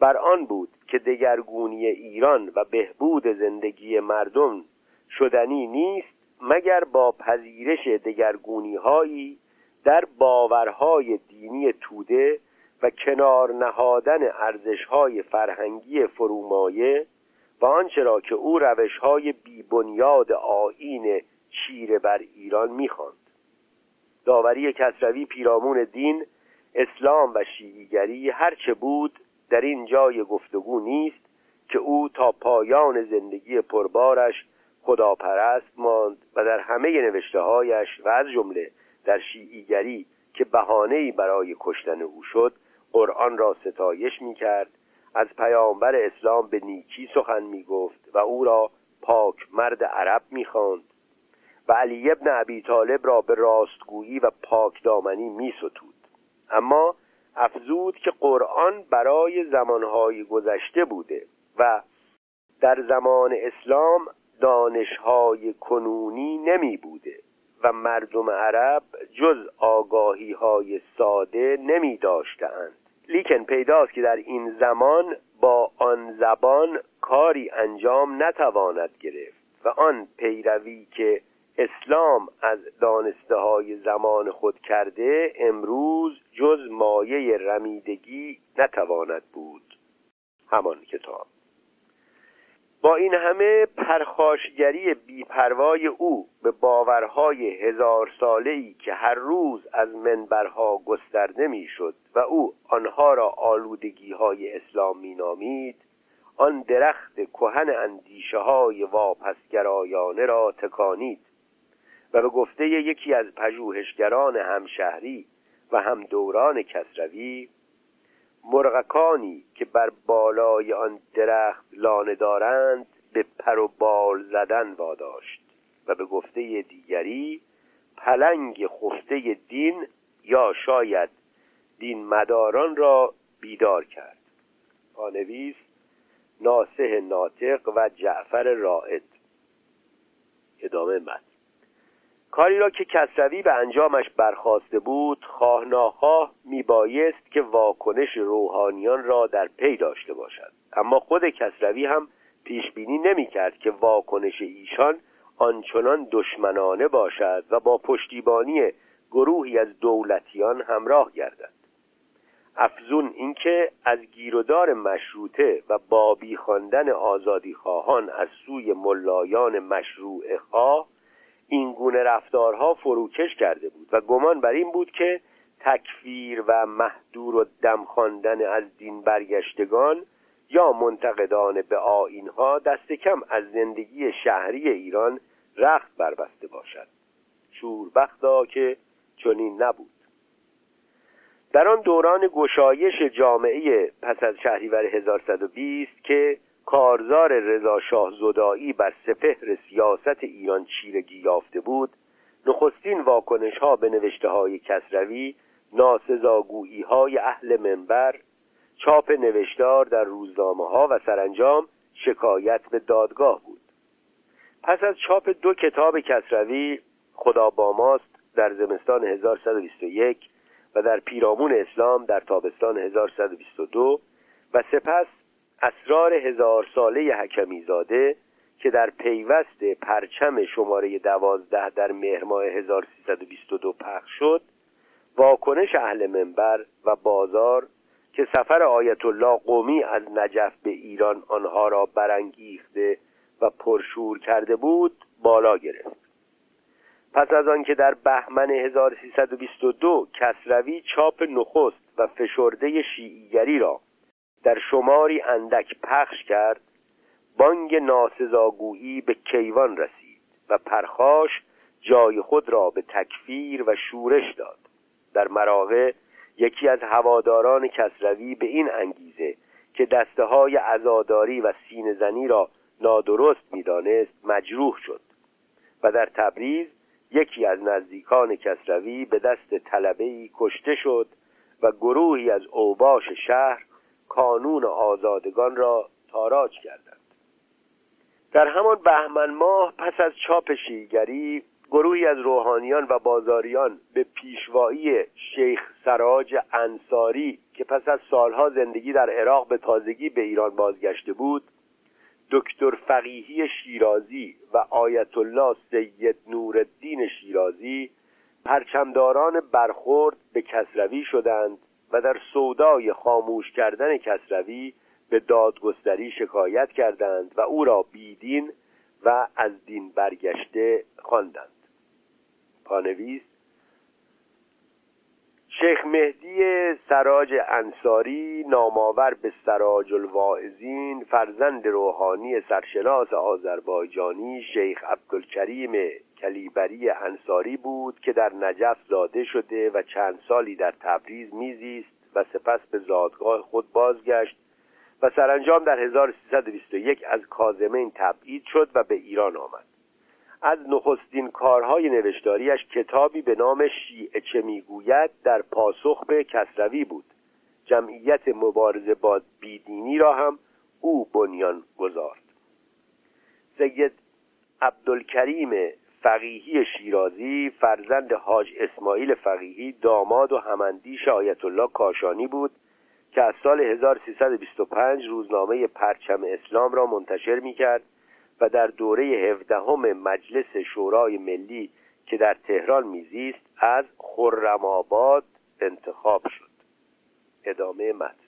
بر آن بود که دگرگونی ایران و بهبود زندگی مردم شدنی نیست مگر با پذیرش دگرگونی هایی در باورهای دینی توده و کنار نهادن ارزشهای فرهنگی فرومایه و آنچه را که او روشهای بیبنیاد آین چیره بر ایران می‌خواند. داوری کسروی پیرامون دین اسلام و شیعیگری هرچه بود در این جای گفتگو نیست که او تا پایان زندگی پربارش خداپرست ماند و در همه نوشته هایش و از جمله در شیعیگری که بهانه‌ای برای کشتن او شد قرآن را ستایش می کرد از پیامبر اسلام به نیکی سخن می گفت و او را پاک مرد عرب می خواند و علی ابن ابی طالب را به راستگویی و پاک دامنی می ستود اما افزود که قرآن برای زمانهای گذشته بوده و در زمان اسلام دانشهای کنونی نمی بوده و مردم عرب جز آگاهی های ساده نمی داشتند لیکن پیداست که در این زمان با آن زبان کاری انجام نتواند گرفت و آن پیروی که اسلام از دانسته های زمان خود کرده امروز جز مایه رمیدگی نتواند بود. همان کتاب. با این همه پرخاشگری بیپروای او به باورهای هزار ساله ای که هر روز از منبرها گسترده می‌شد و او آنها را آلودگی های اسلام مینامید آن درخت کهن اندیشه های واپسگرایانه را تکانید. و به گفته یکی از پژوهشگران همشهری و هم دوران کسروی مرغکانی که بر بالای آن درخت لانه دارند به پر و بال زدن واداشت و به گفته دیگری پلنگ خفته دین یا شاید دین مداران را بیدار کرد. پانویس ناسه ناطق و جعفر رائد. ادامه مد کاری را که کسروی به انجامش برخواسته بود خواه ناخواه میبایست که واکنش روحانیان را در پی داشته باشد. اما خود کسروی هم پیش بینی نمی کرد که واکنش ایشان آنچنان دشمنانه باشد و با پشتیبانی گروهی از دولتیان همراه گردد. افزون اینکه از گیرودار مشروطه و بابی خواندن آزادی خواهان از سوی ملایان مشروع خواه این گونه رفتارها فروکش کرده بود و گمان بر این بود که تکفیر و محدور و دم خواندن از دین برگشتگان یا منتقدان به آینها دست کم از زندگی شهری ایران رخت بربسته باشد. شوربختا که چنین نبود. در آن دوران گشایش جامعه پس از شهریور 1120 که کارزار رضا شاه زدایی بر سپهر سیاست ایران چیرگی یافته بود نخستین واکنش ها به نوشته های کسروی ناسزاگویی های اهل منبر چاپ نوشتار در روزنامه ها و سرانجام شکایت به دادگاه بود. پس از چاپ دو کتاب کسروی خدا با ماست در زمستان 1121 و در پیرامون اسلام در تابستان 1122 و سپس اسرار هزار ساله حکمی زاده که در پیوست پرچم شماره دوازده در مهر ماه 1322 پخش شد واکنش اهل منبر و بازار که سفر آیت الله قومی از نجف به ایران آنها را برانگیخته و پرشور کرده بود بالا گرفت. پس از آنکه در بهمن 1322 کسروی چاپ نخست و فشرده شیعیگری را در شماری اندک پخش کرد بانگ ناسزاگویی به کیوان رسید و پرخاش جای خود را به تکفیر و شورش داد. در مراغه یکی از هواداران کسروی به این انگیزه که دسته های ازاداری و سینزنی را نادرست می‌دانست مجروح شد و در تبریز یکی از نزدیکان کسروی به دست طلبه‌ای کشته شد و گروهی از اوباش شهر کانون آزادگان را تاراج کردند. در همان بهمن ماه پس از چاپ شیگری گروهی از روحانیان و بازاریان به پیشوایی شیخ سراج انصاری که پس از سالها زندگی در عراق به تازگی به ایران بازگشته بود دکتر فقیهی شیرازی و آیت الله سید نورالدین شیرازی پرچمداران برخورد به کسروی شدند و در سودای خاموش کردن کسروی به دادگستری شکایت کردند و او را بیدین و از دین برگشته خواندند. پانویس شیخ مهدی سراج انصاری نامآور به سراج الواعظین فرزند روحانی سرشناس آذربایجانی شیخ عبدالکریم کلیبری انصاری بود که در نجف زاده شده و چند سالی در تبریز میزیست و سپس به زادگاه خود بازگشت و سرانجام در 1321 از کازمین تبعید شد و به ایران آمد. از نخستین کارهای نوشتاریش کتابی به نام شیعه چه می‌گوید در پاسخ به کسروی بود. جمعیت مبارزه با بیدینی را هم او بنیان گذارد سید عبدالکریم فقیهی شیرازی فرزند حاج اسماعیل فقیهی داماد و هماندیش آیت الله کاشانی بود که از سال 1325 روزنامه پرچم اسلام را منتشر می کرد و در دوره هفدهم مجلس شورای ملی که در تهران میزیست از خرم آباد انتخاب شد. ادامه متن.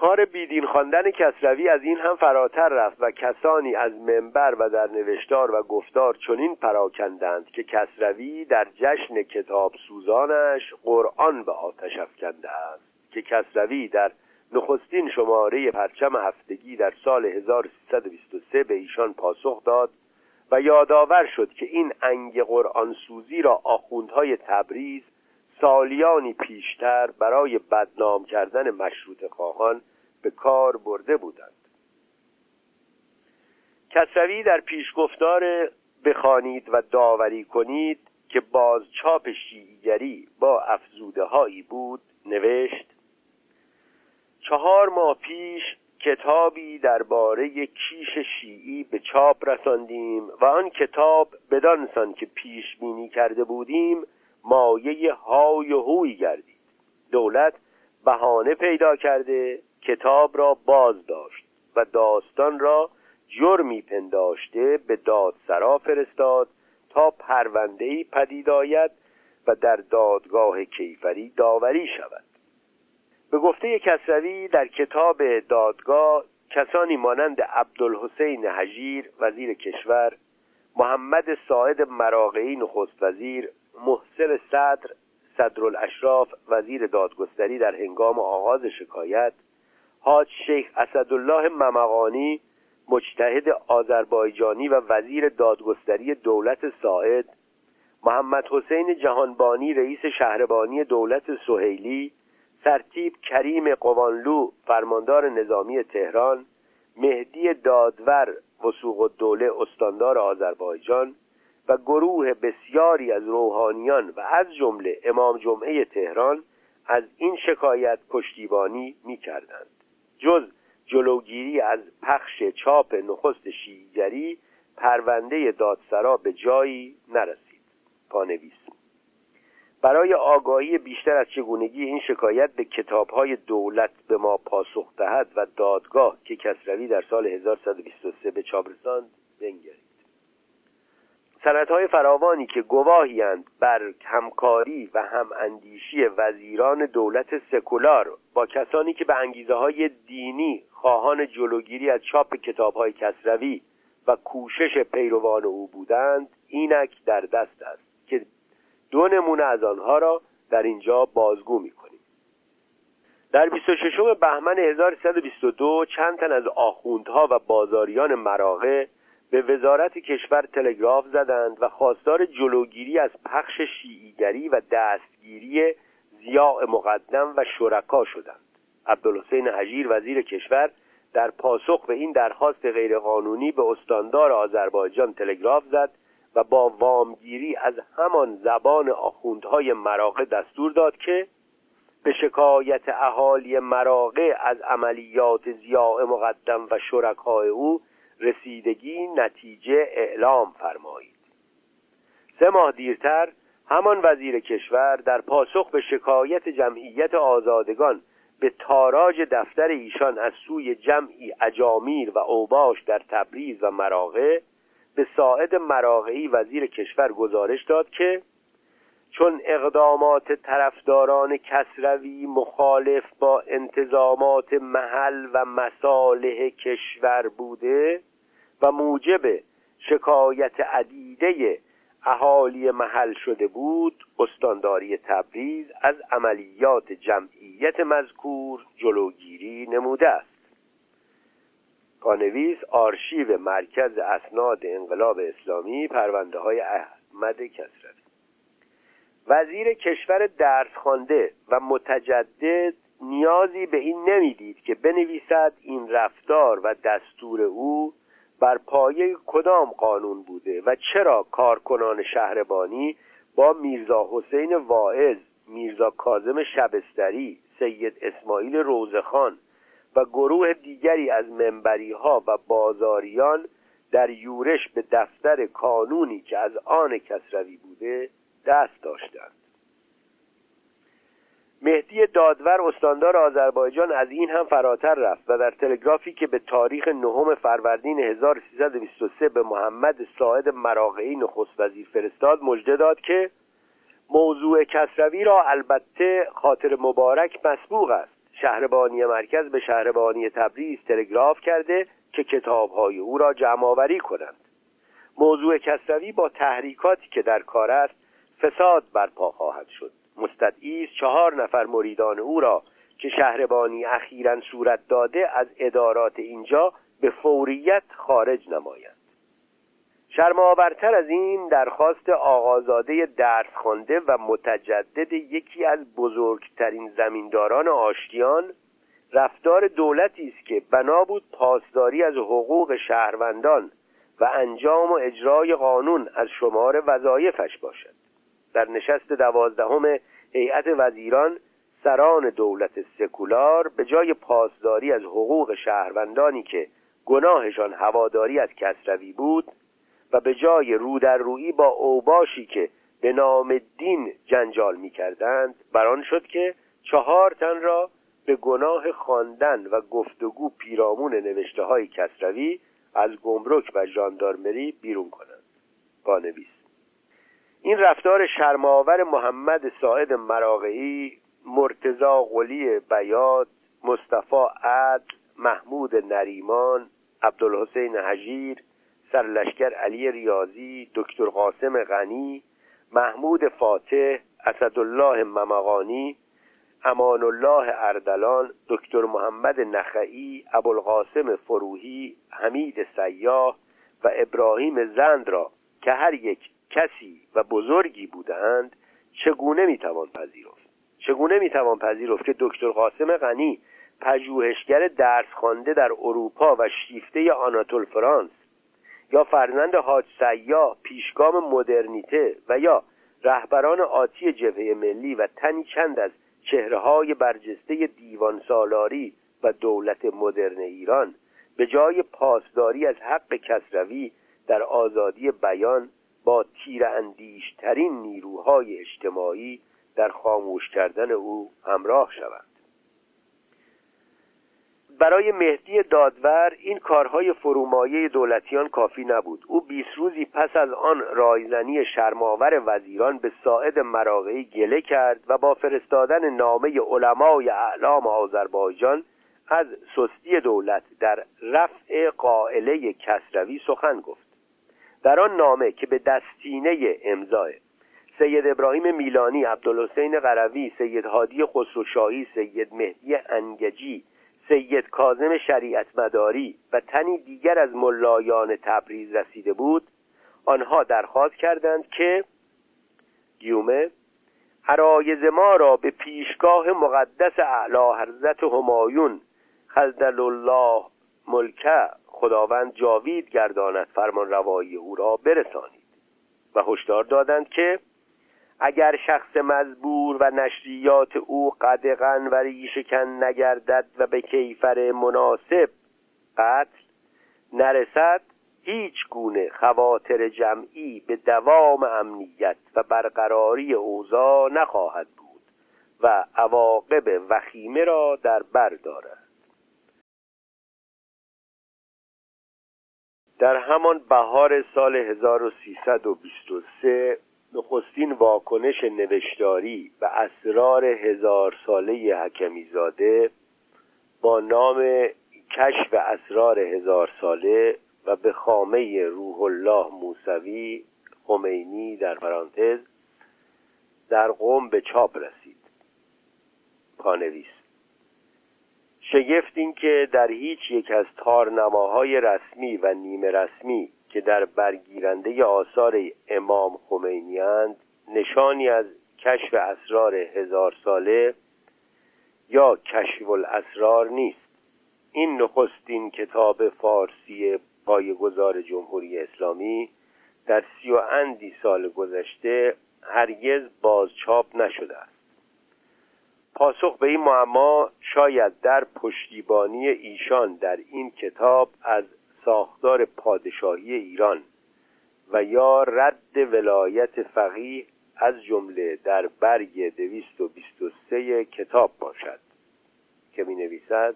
کار بیدین خواندن کسروی از این هم فراتر رفت و کسانی از منبر و در نوشتار و گفتار چنین پراکندند که کسروی در جشن کتاب سوزانش قرآن به آتش افکنده است که کسروی در نخستین شماره پرچم هفتگی در سال 1323 به ایشان پاسخ داد و یادآور شد که این انگ قرآن سوزی را آخوندهای تبریز سالیانی پیشتر برای بدنام کردن مشروط خواهان به کار برده بودند. کسروی در پیشگفتار بخوانید و داوری کنید که بازچاپ شیعیگری با افزوده هایی بود نوشت چهار ماه پیش کتابی درباره کیش شیعی به چاپ رساندیم و آن کتاب بدانسان که پیش بینی کرده بودیم مایه های و هوی گردید. دولت بهانه پیدا کرده کتاب را باز داشت و داستان را جرمی پنداشته به دادسرا فرستاد تا پرونده پدید آید و در دادگاه کیفری داوری شود. به گفته کسروی در کتاب دادگاه کسانی مانند عبدالحسین حجیر وزیر کشور محمد ساعد مراقعی نخست وزیر محسن صدر صدرالاشراف وزیر دادگستری در هنگام آغاز شکایت حاج شیخ اسدالله ممقانی مجتهد آذربایجانی و وزیر دادگستری دولت ساعد محمد حسین جهانبانی رئیس شهربانی دولت سهیلی سرتیب کریم قوانلو فرماندار نظامی تهران مهدی دادور وسوق الدوله استاندار آذربایجان و گروه بسیاری از روحانیان و از جمله امام جمعه تهران از این شکایت پشتیبانی می کردند. جز جلوگیری از پخش چاپ نخست شیعیگری پرونده دادسرا به جایی نرسید. پانویس. برای آگاهی بیشتر از چگونگی این شکایت به کتابهای دولت به ما پاسخ دهد و دادگاه که کسروی در سال 1123 به چاپ رساند بنگرید سندهای فراوانی که گواهیند بر همکاری و هم اندیشی وزیران دولت سکولار با کسانی که به انگیزه های دینی خواهان جلوگیری از چاپ کتاب های کسروی و کوشش پیروان او بودند اینک در دست است که دو نمونه از آنها را در اینجا بازگو می کنیم در 26 بهمن 1122 چند تن از آخوندها و بازاریان مراغه به وزارت کشور تلگراف زدند و خواستار جلوگیری از پخش شیعیگری و دستگیری زیاء مقدم و شرکا شدند. عبدالحسین حجیر وزیر کشور در پاسخ به این درخواست غیرقانونی به استاندار آذربایجان تلگراف زد و با وامگیری از همان زبان آخوندهای مراقه دستور داد که به شکایت اهالی مراقه از عملیات زیاء مقدم و شرکای او رسیدگی نتیجه اعلام فرمایید. سه ماه دیرتر همان وزیر کشور در پاسخ به شکایت جمعیت آزادگان به تاراج دفتر ایشان از سوی جمعی اجامیر و اوباش در تبریز و مراغه به ساعد مراغعی وزیر کشور گزارش داد که چون اقدامات طرفداران کسروی مخالف با انتظامات محل و مصالح کشور بوده و موجب شکایت عدیده اهالی محل شده بود استانداری تبریز از عملیات جمعیت مذکور جلوگیری نموده است. پانویس آرشیو مرکز اسناد انقلاب اسلامی پرونده های احمد کسروی وزیر کشور درس خوانده و متجدد نیازی به این نمی‌دید که بنویسد این رفتار و دستور او بر پایه کدام قانون بوده و چرا کارکنان شهربانی با میرزا حسین واعظ میرزا کازم شبستری سید اسماعیل روزخان و گروه دیگری از منبری ها و بازاریان در یورش به دفتر کانونی که از آن کسروی بوده دست داشتند. مهدی دادور استاندار آذربایجان از این هم فراتر رفت و در تلگرافی که به تاریخ نهم فروردین 1323 به محمد ساعد مراقعی نخست وزیر فرستاد مژده داد که موضوع کسروی را البته خاطر مبارک مسبوق است. شهربانی مرکز به شهربانی تبریز تلگراف کرده که کتابهای او را جمع آوری کنند. موضوع کسروی با تحریکاتی که در کار است فساد برپا خواهد شد. مستدعی چهار نفر مریدان او را که شهربانی اخیرا صورت داده از ادارات اینجا به فوریت خارج نمایند. شرماورتر از این درخواست آقازاده درس خوانده و متجدد یکی از بزرگترین زمینداران آشتیان رفتار دولتی است که بنا بود پاسداری از حقوق شهروندان و انجام و اجرای قانون از شمار وظایفش باشد. در نشست دوازدهم هیئت وزیران سران دولت سکولار به جای پاسداری از حقوق شهروندانی که گناهشان هواداری از کسروی بود و به جای رو روی با اوباشی که به نام دین جنجال می کردند بران شد که چهار تن را به گناه خواندن و گفتگو پیرامون نوشته های کسروی از گمرک و ژاندارمری بیرون کنند. پانویس این رفتار شرماور محمد ساعد مراقعی مرتزا قلی بیاد مصطفی عدل محمود نریمان عبدالحسین حجیر سرلشکر علی ریاضی دکتر قاسم غنی محمود فاتح اسدالله ممقانی امان الله اردلان دکتر محمد نخعی ابوالقاسم فروهی حمید سیاه و ابراهیم زند را که هر یک کسی و بزرگی بودند چگونه می‌توان پذیرفت؟ چگونه می‌توان پذیرفت که دکتر قاسم غنی پژوهشگر درس خوانده در اروپا و شیفته آناتول فرانس یا فرزند حاج سیا پیشگام مدرنیته و یا رهبران آتی جبهه ملی و تنی چند از چهره های برجسته دیوان سالاری و دولت مدرن ایران به جای پاسداری از حق کسروی در آزادی بیان با تیر اندیشترین نیروهای اجتماعی در خاموش کردن او همراه شوند برای مهدی دادور این کارهای فرومایه دولتیان کافی نبود. او بیست روزی پس از آن رایزنی شرماور وزیران به ساعد مراغعی گله کرد و با فرستادن نامه علمای اعلام آذربایجان از سستی دولت در رفع قائله کسروی سخن گفت. در آن نامه که به دستینه امضای سید ابراهیم میلانی عبدالحسین قروی سید هادی خسروشاهی سید مهدی انگجی سید کازم شریعت مداری و تنی دیگر از ملایان تبریز رسیده بود آنها درخواست کردند که گیومه عرایز ما را به پیشگاه مقدس اعلی حضرت همایون خزدل الله ملکه خداوند جاوید گرداند فرمان روایی او را برسانید. و هشدار دادند که اگر شخص مزبور و نشریات او قدغن و ریشکن نگردد و به کیفر مناسب قتل نرسد هیچ گونه خواطر جمعی به دوام امنیت و برقراری اوضاع نخواهد بود و عواقب وخیمه را در بر دارد. در همان بهار سال 1323 نخستین واکنش نوشتاری و اسرار هزار ساله حکمیزاده با نام کشف اسرار هزار ساله و به خامه روح الله موسوی خمینی در پرانتز در قوم به چاپ رسید. پانویس شگفت این که در هیچ یک از تارنماهای رسمی و نیمه رسمی که در برگیرنده آثار امام خمینیاند نشانی از کشف اسرار هزار ساله یا کشف الاسرار نیست. این نخستین کتاب فارسی پایگزار جمهوری اسلامی در سی و اندی سال گذشته هرگز بازچاپ نشده است. پاسخ به این معما شاید در پشتیبانی ایشان در این کتاب از ساختار پادشاهی ایران و یا رد ولایت فقیه از جمله در برگ دویست و بیست و سه کتاب باشد که می نویسد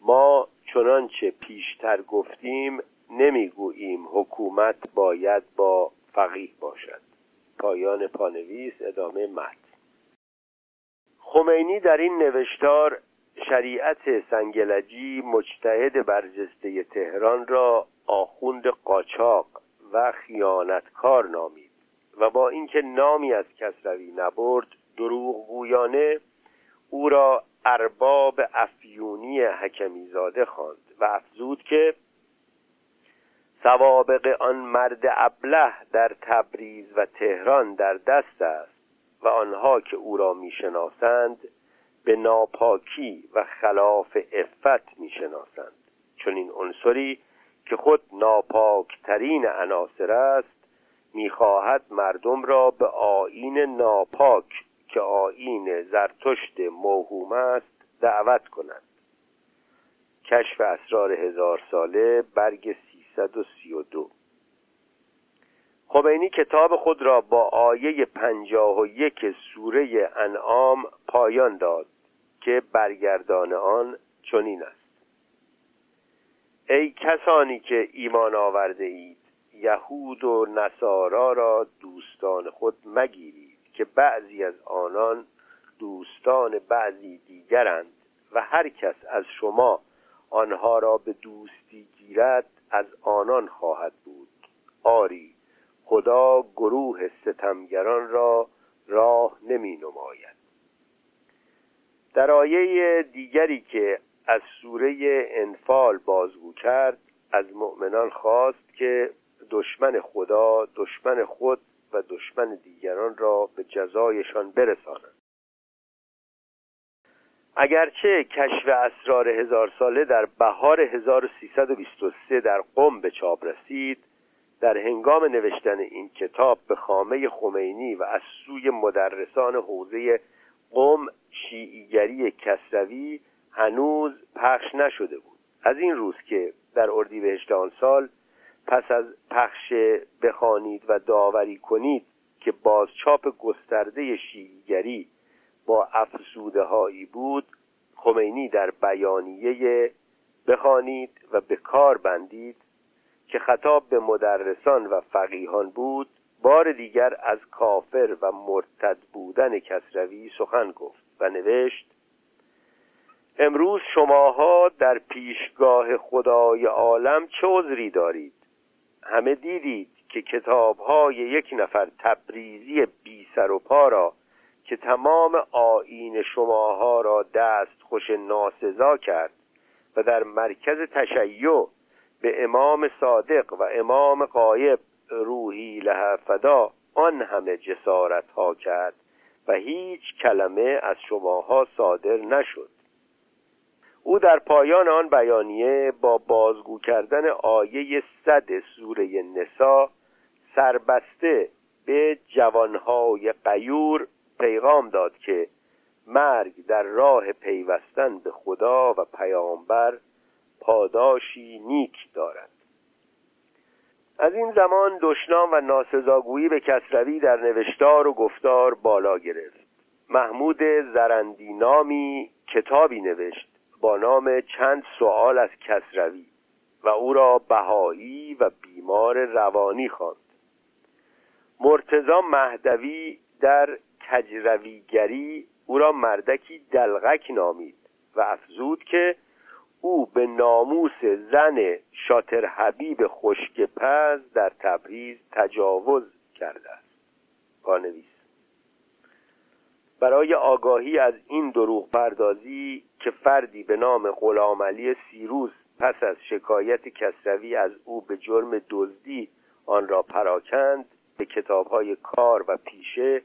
ما چنانچه پیشتر گفتیم نمی‌گوییم حکومت باید با فقیه باشد. پایان پانویس ادامه متن. خمینی در این نوشتار شریعت سنگلجی مجتهد برجسته تهران را آخوند قاچاق و خیانتکار نامید و با اینکه نامی از کسروی نبرد دروغگویانه او را ارباب افیونی حکمیزاده خواند و افزود که سوابق آن مرد ابله در تبریز و تهران در دست است. و آنها که او را می‌شناسند به ناپاکی و خلاف افت می‌شناسند. چون این عنصری که خود ناپاکترین عناصر است می‌خواهد مردم را به آین ناپاک که آین زرتشت موهوم است دعوت کنند. کشف اسرار هزار ساله برگ 332 خمینی کتاب خود را با آیه پنجاه و یک سوره انعام پایان داد که برگردان آن چنین است. ای کسانی که ایمان آورده اید یهود و نصارا را دوستان خود مگیرید که بعضی از آنان دوستان بعضی دیگرند و هر کس از شما آنها را به دوستی گیرد از آنان خواهد بود. آری خدا گروه ستمگران را راه نمی نماید در آیه دیگری که از سوره انفال بازگو کرد از مؤمنان خواست که دشمن خدا دشمن خود و دشمن دیگران را به جزایشان برسانند. اگرچه کشف اسرار هزار ساله در بهار 1323 در قم به چاپ رسید در هنگام نوشتن این کتاب به خامه خمینی و از سوی مدرسان حوزه قم شیعیگری کسروی هنوز پخش نشده بود. از این روز که در اردیبهشت آن سال پس از پخش بخوانید و داوری کنید که بازچاپ گسترده شیعیگری با افسوده هایی بود خمینی در بیانیه بخوانید و به کار بندید که خطاب به مدرسان و فقیهان بود بار دیگر از کافر و مرتد بودن کسروی سخن گفت و نوشت امروز شماها در پیشگاه خدای عالم چه عذری دارید؟ همه دیدید که کتابهای یک نفر تبریزی بی سر و پا را که تمام آین شماها را دست خوش ناسزا کرد و در مرکز تشیع به امام صادق و امام قایب روحی لحفدا آن همه جسارت ها کرد و هیچ کلمه از شماها صادر نشد. او در پایان آن بیانیه با بازگو کردن آیه صد سوره نسا سربسته به جوانهای قیور پیغام داد که مرگ در راه پیوستن به خدا و پیامبر پاداشی نیک دارد. از این زمان دشنام و ناسزاگویی به کسروی در نوشتار و گفتار بالا گرفت. محمود زرندی نامی کتابی نوشت با نام چند سوال از کسروی و او را بهایی و بیمار روانی خواند. مرتزا مهدوی در کجرویگری او را مردکی دلغک نامید و افزود که او به ناموس زن شاتر حبیب خشک پز در تبریز تجاوز کرده است. پانویس برای آگاهی از این دروغ پردازی که فردی به نام غلام علی سیروز پس از شکایت کسروی از او به جرم دزدی آن را پراکند به کتابهای کار و پیشه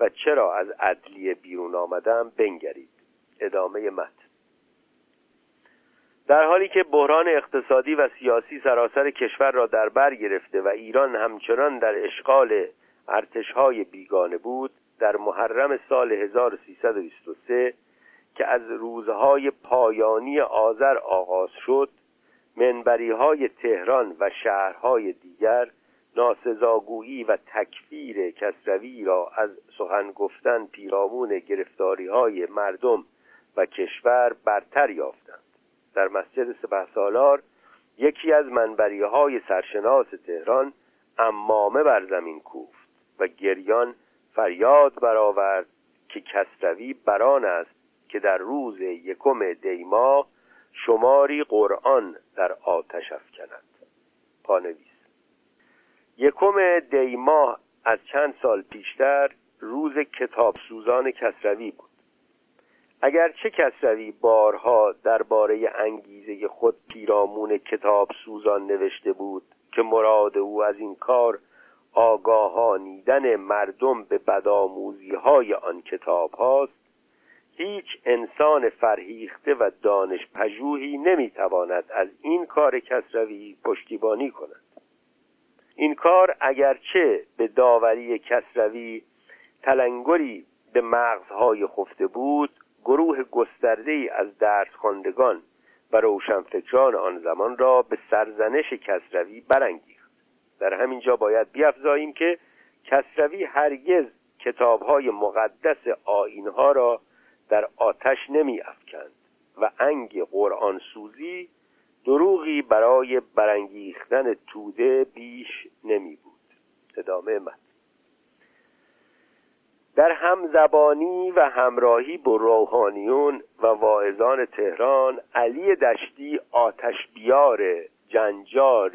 و چرا از عدلیه بیرون آمدم بنگرید. ادامه متن. در حالی که بحران اقتصادی و سیاسی سراسر کشور را در بر گرفته و ایران همچنان در اشغال ارتشهای بیگانه بود در محرم سال 1323 که از روزهای پایانی آذر آغاز شد منبری های تهران و شهرهای دیگر ناسزاگویی و تکفیر کسروی را از سخن گفتن پیرامون گرفتاری های مردم و کشور برتر یافتند. در مسجد سپه سالار یکی از منبری های سرشناس تهران امامه بر زمین کوفت و گریان فریاد برآورد که کسروی بران است که در روز یکم دیما شماری قرآن در آتش افکند. پانویس. یکم دیما از چند سال پیشتر روز کتاب سوزان کسروی بود. اگرچه کسروی بارها درباره انگیزه خود پیرامون کتاب سوزان نوشته بود که مراد او از این کار آگاهانیدن مردم به بدآموزی های آن کتاب هاست هیچ انسان فرهیخته و دانش پژوهی نمی‌تواند از این کار کسروی پشتیبانی کند. این کار اگرچه به داوری کسروی تلنگری به مغزهای خفته بود گروه گسترده از درس خواندگان و روشنفکران آن زمان را به سرزنش کسروی برانگیخت. در همین جا باید بیافزاییم که کسروی هرگز کتابهای مقدس آینها را در آتش نمی افکند و انگ قرآن سوزی دروغی برای برانگیختن توده بیش نمی بود ادامه مد در همزبانی و همراهی با روحانیون و واعظان تهران علی دشتی آتش بیار جنجار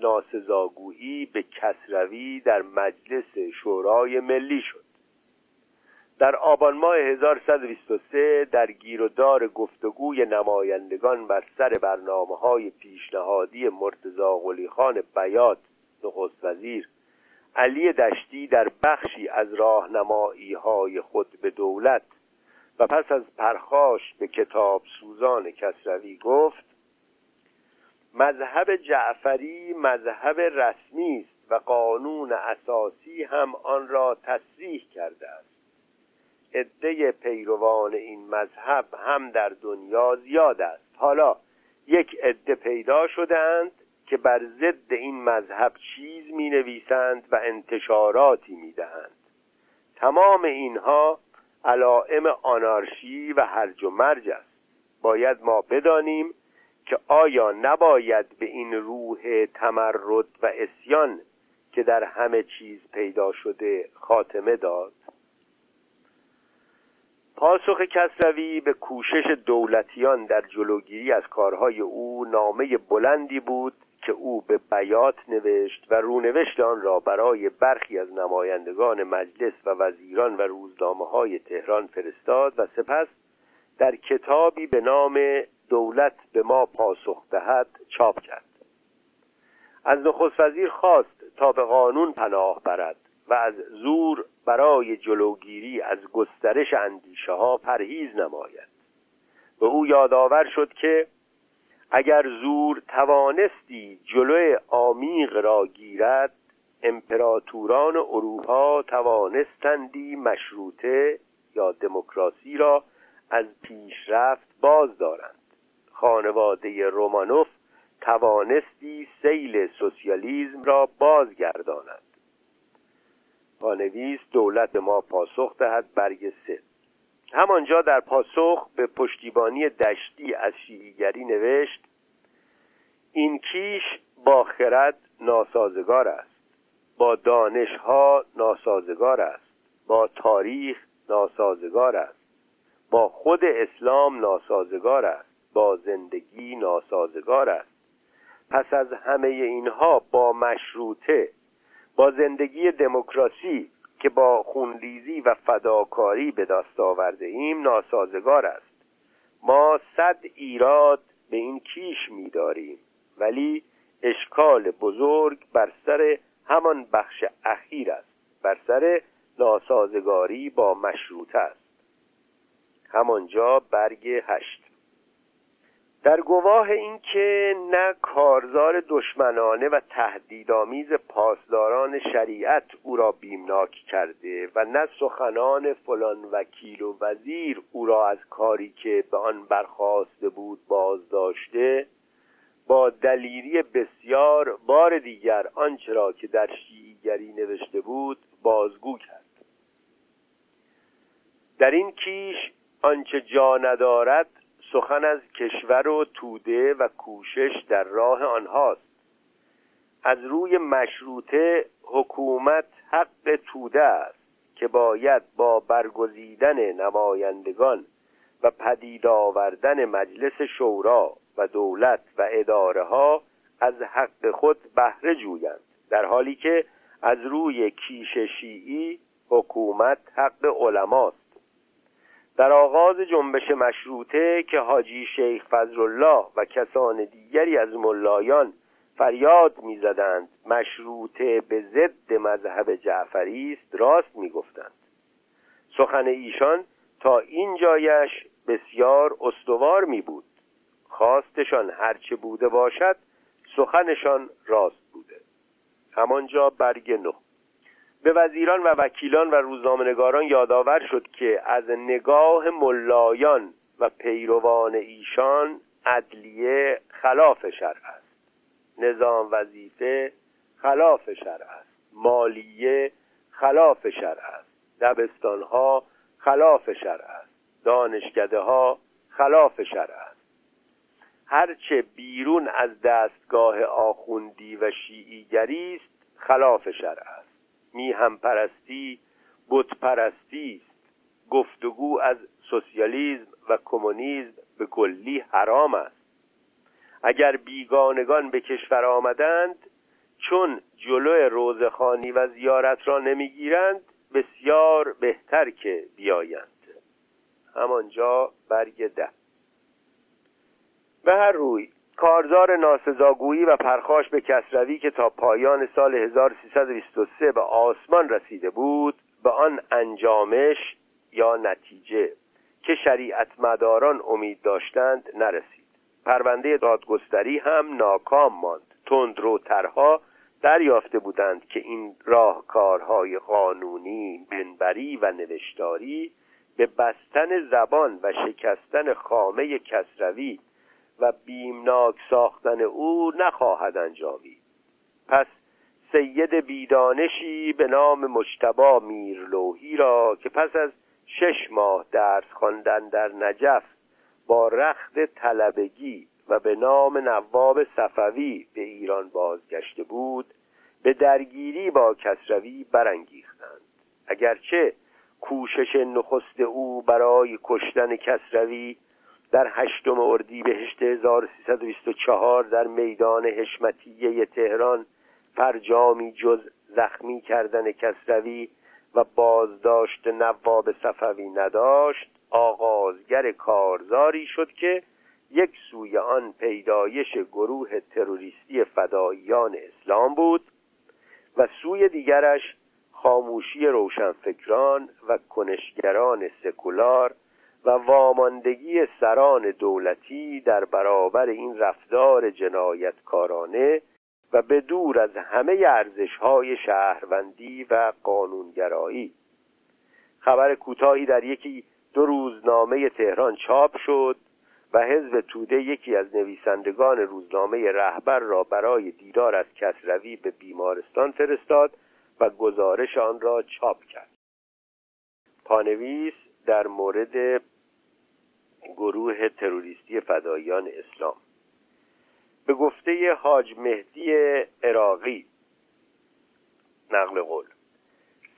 ناسزاگویی به کسروی در مجلس شورای ملی شد. در آبان ماه 1123 در گیر و دار گفتگوی نمایندگان بر سر برنامه های پیشنهادی مرتزا قلی خان بیات نخست وزیر علی دشتی در بخشی از راهنمایی های خود به دولت و پس از پرخاش به کتاب سوزان کسروی گفت مذهب جعفری مذهب رسمی است و قانون اساسی هم آن را تصریح کرده است. عده پیروان این مذهب هم در دنیا زیاد است. حالا یک عده پیدا شدند که بر ضد این مذهب چیز می نویسند و انتشاراتی می دهند تمام اینها علائم آنارشی و هرج و مرج است. باید ما بدانیم که آیا نباید به این روح تمرد و اسیان که در همه چیز پیدا شده خاتمه داد؟ پاسخ کسروی به کوشش دولتیان در جلوگیری از کارهای او نامه بلندی بود که او به بیات نوشت و رونوشت آن را برای برخی از نمایندگان مجلس و وزیران و روزنامه های تهران فرستاد و سپس در کتابی به نام دولت به ما پاسخ دهد چاپ کرد. از نخست وزیر خواست تا به قانون پناه برد و از زور برای جلوگیری از گسترش اندیشه ها پرهیز نماید. به او یادآور شد که اگر زور توانستی جلو عمیق را گیرد امپراتوران اروپا توانستندی مشروطه یا دموکراسی را از پیشرفت باز دارند. خانواده رومانوف توانستی سیل سوسیالیزم را بازگرداند. پانویس دولت ما پاسخ دهد برگ سه. همانجا در پاسخ به پشتیبانی دشتی از شیعیگری نوشت این کیش با خرد ناسازگار است با دانشها ناسازگار است با تاریخ ناسازگار است با خود اسلام ناسازگار است با زندگی ناسازگار است. پس از همه اینها با مشروطه با زندگی دموکراسی که با خونریزی و فداکاری به دست آورده ایم ناسازگار است. ما صد ایراد به این کیش میداریم ولی اشکال بزرگ بر سر همان بخش اخیر است بر سر ناسازگاری با مشروطه است. همانجا برگ هشت. در گواه اینکه نه کارزار دشمنانه و تهدیدآمیز پاسداران شریعت او را بیمناک کرده و نه سخنان فلان وکیل و وزیر او را از کاری که به آن برخواسته بود بازداشته با دلیری بسیار بار دیگر آنچه را که در شیعیگری نوشته بود بازگو کرد. در این کیش آنچه جا ندارد سخن از کشور و توده و کوشش در راه آنهاست. از روی مشروطه حکومت حق توده است که باید با برگزیدن نمایندگان و پدید آوردن مجلس شورا و دولت و اداره ها از حق خود بهره جویند در حالی که از روی کیش شیعی حکومت حق علماست. در آغاز جنبش مشروطه که حاجی شیخ فضلالله و کسان دیگری از ملایان فریاد می‌زدند مشروطه به ضد مذهب جعفری است راست می‌گفتند. سخن ایشان تا این جایش بسیار استوار می بود خواستشان هرچه بوده باشد سخنشان راست بوده. همانجا برگ نه به وزیران و وکیلان و روزنامهنگاران یادآور شد که از نگاه ملایان و پیروان ایشان عدلیه خلاف شرع است. نظام وظیفه خلاف شرع است. مالیه خلاف شرع است. دبستانها خلاف شرع است. دانشکده ها خلاف شرع است. هرچه بیرون از دستگاه آخوندی و شیعیگری است خلاف شرع است. میهم پرستی بتپرستی است. گفتگو از سوسیالیسم و کمونیسم به کلی حرام است. اگر بیگانگان به کشور آمدند چون جلو روزخانی و زیارت را نمی‌گیرند بسیار بهتر که بیایند. همانجا برگ ده. به هر روی کارزار ناسزاگویی و پرخاش به کسروی که تا پایان سال 1323 به آسمان رسیده بود به آن انجامش یا نتیجه که شریعت مداران امید داشتند نرسید. پرونده دادگستری هم ناکام ماند. تندروترها دریافته بودند که این راهکارهای قانونی منبری و نوشتاری به بستن زبان و شکستن خامه کسروی و بیمناک ساختن او نخواهد انجامید. پس سید بیدانشی به نام مجتبا میرلوهی را که پس از شش ماه درس خواندن در نجف با رخت طلبگی و به نام نواب صفوی به ایران بازگشته بود به درگیری با کسروی برانگیختند. اگرچه کوشش نخست او برای کشتن کسروی در هشتم اردیبهشت 1324 در میدان حشمتیه تهران فرجامی جز زخمی کردن کسروی و بازداشت نواب صفوی نداشت آغازگر کارزاری شد که یک سوی آن پیدایش گروه تروریستی فداییان اسلام بود و سوی دیگرش خاموشی روشنفکران و کنشگران سکولار و واماندگی سران دولتی در برابر این رفتار جنایتکارانه و به دور از همه ارزش‌های شهروندی و قانونگرایی. خبر کوتاهی در یکی دو روزنامه تهران چاپ شد و حزب توده یکی از نویسندگان روزنامه رهبر را برای دیدار از کسروی به بیمارستان فرستاد و گزارش آن را چاپ کرد. پانویس در مورد گروه تروریستی فدایان اسلام. به گفته حاج مهدی عراقی نقل قول.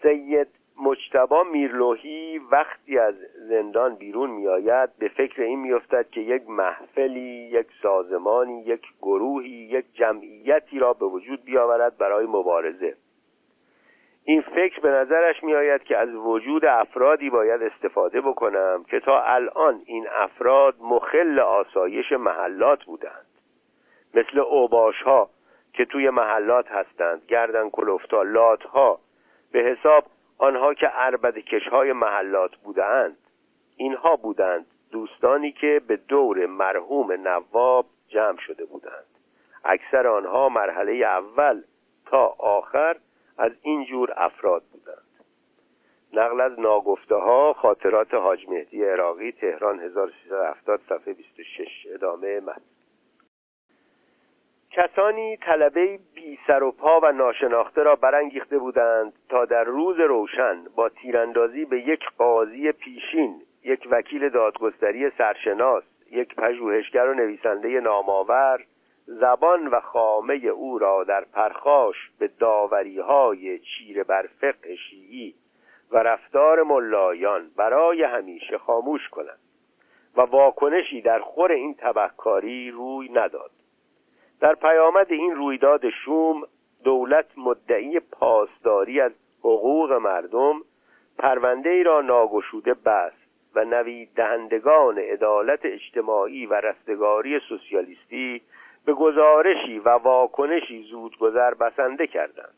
سید مجتبا میرلوهی وقتی از زندان بیرون میآید به فکر این میافتد که یک محفلی یک سازمانی یک گروهی یک جمعیتی را به وجود بیاورد برای مبارزه. این فکر به نظرش میآید که از وجود افرادی باید استفاده بکنم که تا الان این افراد مخل آسایش محلات بودند. مثل اوباش ها که توی محلات هستند گردن کلفتا لات ها به حساب آنها که عربد کشهای محلات بودند اینها بودند دوستانی که به دور مرحوم نواب جمع شده بودند. اکثر آنها مرحله اول تا آخر از این جور افراد بودند. نقل از ناگفته ها خاطرات حاج مهدی عراقی تهران 1370 صفحه 26 ادامه متن. کسانی طلبه بی سر و پا و ناشناخته را برانگیخته بودند تا در روز روشن با تیراندازی به یک قاضی پیشین یک وکیل دادگستری سرشناس یک پژوهشگر و نویسنده نامآور زبان و خامه او را در پرخاش به داوری های چیر بر فقه شیعی و رفتار ملایان برای همیشه خاموش کنند و واکنشی در خور این تبهکاری روی نداد. در پیامد این رویداد شوم دولت مدعی پاسداری از حقوق مردم پرونده ای را ناگشوده بست و نوید دهندگان عدالت اجتماعی و رستگاری سوسیالیستی به گزارشی و واکنشی زودگذر بسنده کردند.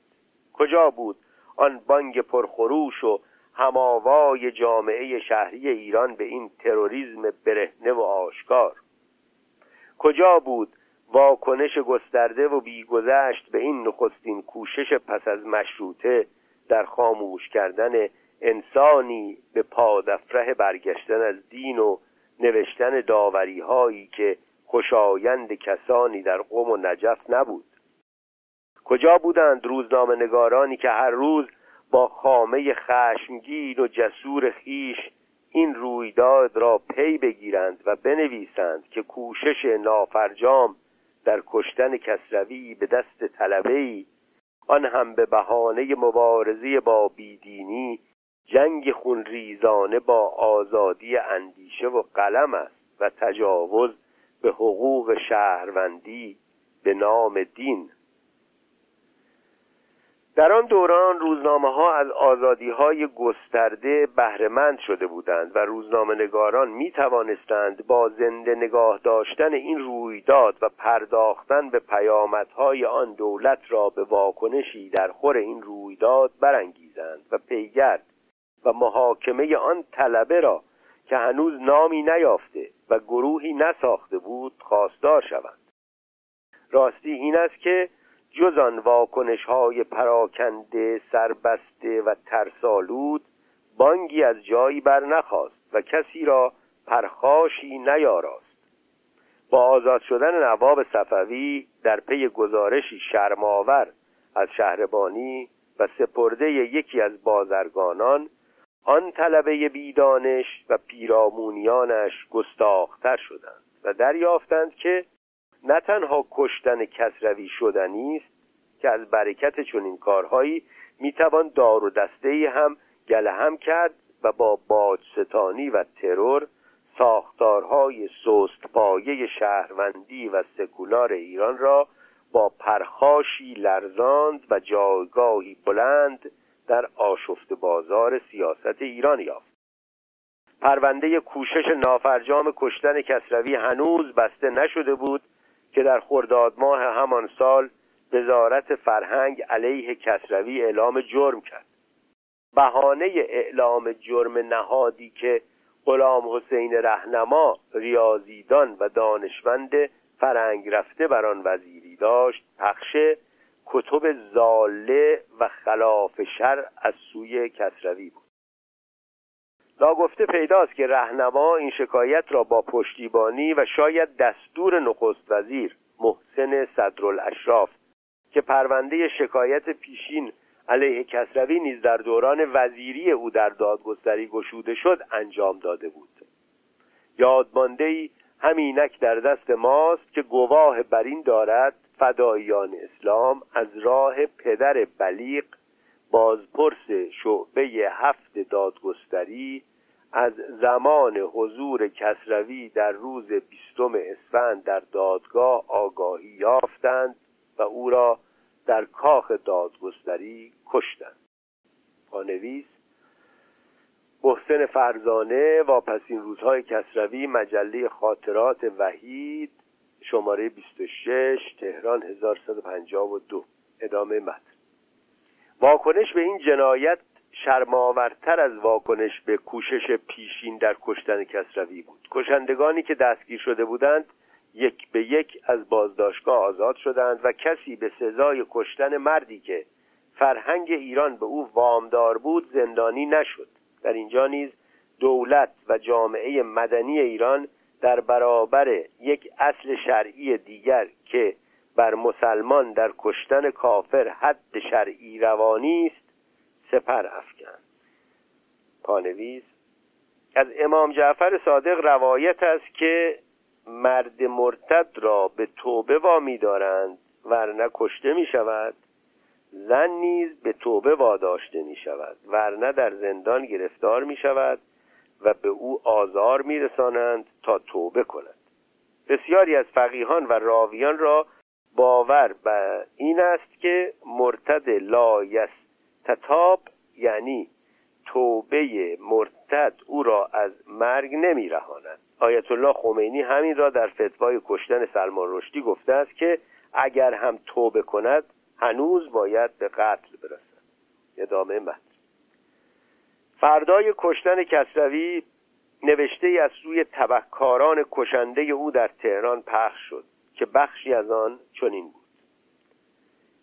کجا بود آن بانگ پرخروش و هماوای جامعه شهری ایران به این تروریسم برهنه و آشکار؟ کجا بود واکنش گسترده و بیگذشت به این نخستین کوشش پس از مشروطه در خاموش کردن انسانی به پادفره برگشتن از دین و نوشتن داوری هایی که خوشایند کسانی در قوم و نجف نبود. کجا بودند روزنامه نگارانی که هر روز با خامه خشمگین و جسور خیش این رویداد را پی بگیرند و بنویسند که کوشش نافرجام در کشتن کسروی به دست طلبه‌ای آن هم به بهانه مبارزه با بیدینی جنگ خونریزانه با آزادی اندیشه و قلم است و تجاوز به حقوق شهروندی به نام دین. در آن دوران روزنامه ها از آزادی های گسترده بهرهمند شده بودند و روزنامه نگاران می توانستند با زنده نگاه داشتن این رویداد و پرداختن به پیامدهای آن دولت را به واکنشی در خور این رویداد برانگیزند و پیگرد و محاکمه آن طلبه را که هنوز نامی نیافته و گروهی نساخته بود خواستار شوند. راستی این است که جز آن واکنش های پراکنده سربسته و ترسالود بانگی از جایی بر نخواست و کسی را پرخاشی نیاراست. با آزاد شدن نواب صفوی در پی گزارشی شرماور از شهربانی و سپرده یکی از بازرگانان آن طلبه بیدانش و پیرامونیانش گستاختر شدند و دریافتند که نه تنها کشتن کسروی شدنی است که از برکت چنین کارهایی می‌توان دار و دسته هم گله هم کرد و با باجستانی و ترور ساختارهای سست پایه شهروندی و سکولار ایران را با پرخاشی لرزاند و جایگاهی بلند در آشفت بازار سیاست ایران یافت. پرونده کوشش نافرجام کشتن کسروی هنوز بسته نشده بود که در خرداد ماه همان سال وزارت فرهنگ علیه کسروی اعلام جرم کرد. بهانه اعلام جرم نهادی که غلام حسین رهنما ریاضیدان و دانشمند فرنگ رفته بر آن وزیری داشت پخش کتب زاله و خلاف شر از سوی کسروی بود. ناگفته پیداست که رهنما این شکایت را با پشتیبانی و شاید دستور نخست وزیر محسن صدرالاشراف که پرونده شکایت پیشین علیه کسروی نیز در دوران وزیری او در دادگستری گشوده شد انجام داده بود. یادمانده ای همینک در دست ماست که گواه بر این دارد فدایان اسلام از راه پدر بلیق بازپرس شعبه هفت دادگستری از زمان حضور کسروی در روز بیستم اسفند در دادگاه آگاهی یافتند و او را در کاخ دادگستری کشتند. پانویس محسن فرزانه واپسین روزهای کسروی مجله خاطرات وحید شماره 26 تهران 1152 ادامه متن. واکنش به این جنایت شرماورتر از واکنش به کوشش پیشین در کشتن کسروی بود. کشندگانی که دستگیر شده بودند یک به یک از بازداشتگاه آزاد شدند و کسی به سزای کشتن مردی که فرهنگ ایران به او وامدار بود زندانی نشد. در اینجا نیز دولت و جامعه مدنی ایران در برابر یک اصل شرعی دیگر که بر مسلمان در کشتن کافر حد شرعی روانی است سپر افکن پانویس از امام جعفر صادق روایت است که مرد مرتد را به توبه وامی دارند ورنه کشته می شود زن نیز به توبه واداشته می شود ورنه در زندان گرفتار می شود و به او آزار می رسانند تا توبه کند. بسیاری از فقیهان و راویان را باور به این است که مرتد لا تتاب یعنی توبه مرتد او را از مرگ نمی رهاند آیت الله خمینی همین را در فتوای کشتن سلمان رشدی گفته است که اگر هم توبه کند هنوز باید به قتل برسد. ادامه متن. فردای کشتن کسروی نوشته از سوی تبهکاران کشنده او در تهران پخش شد که بخشی از آن چنین بود.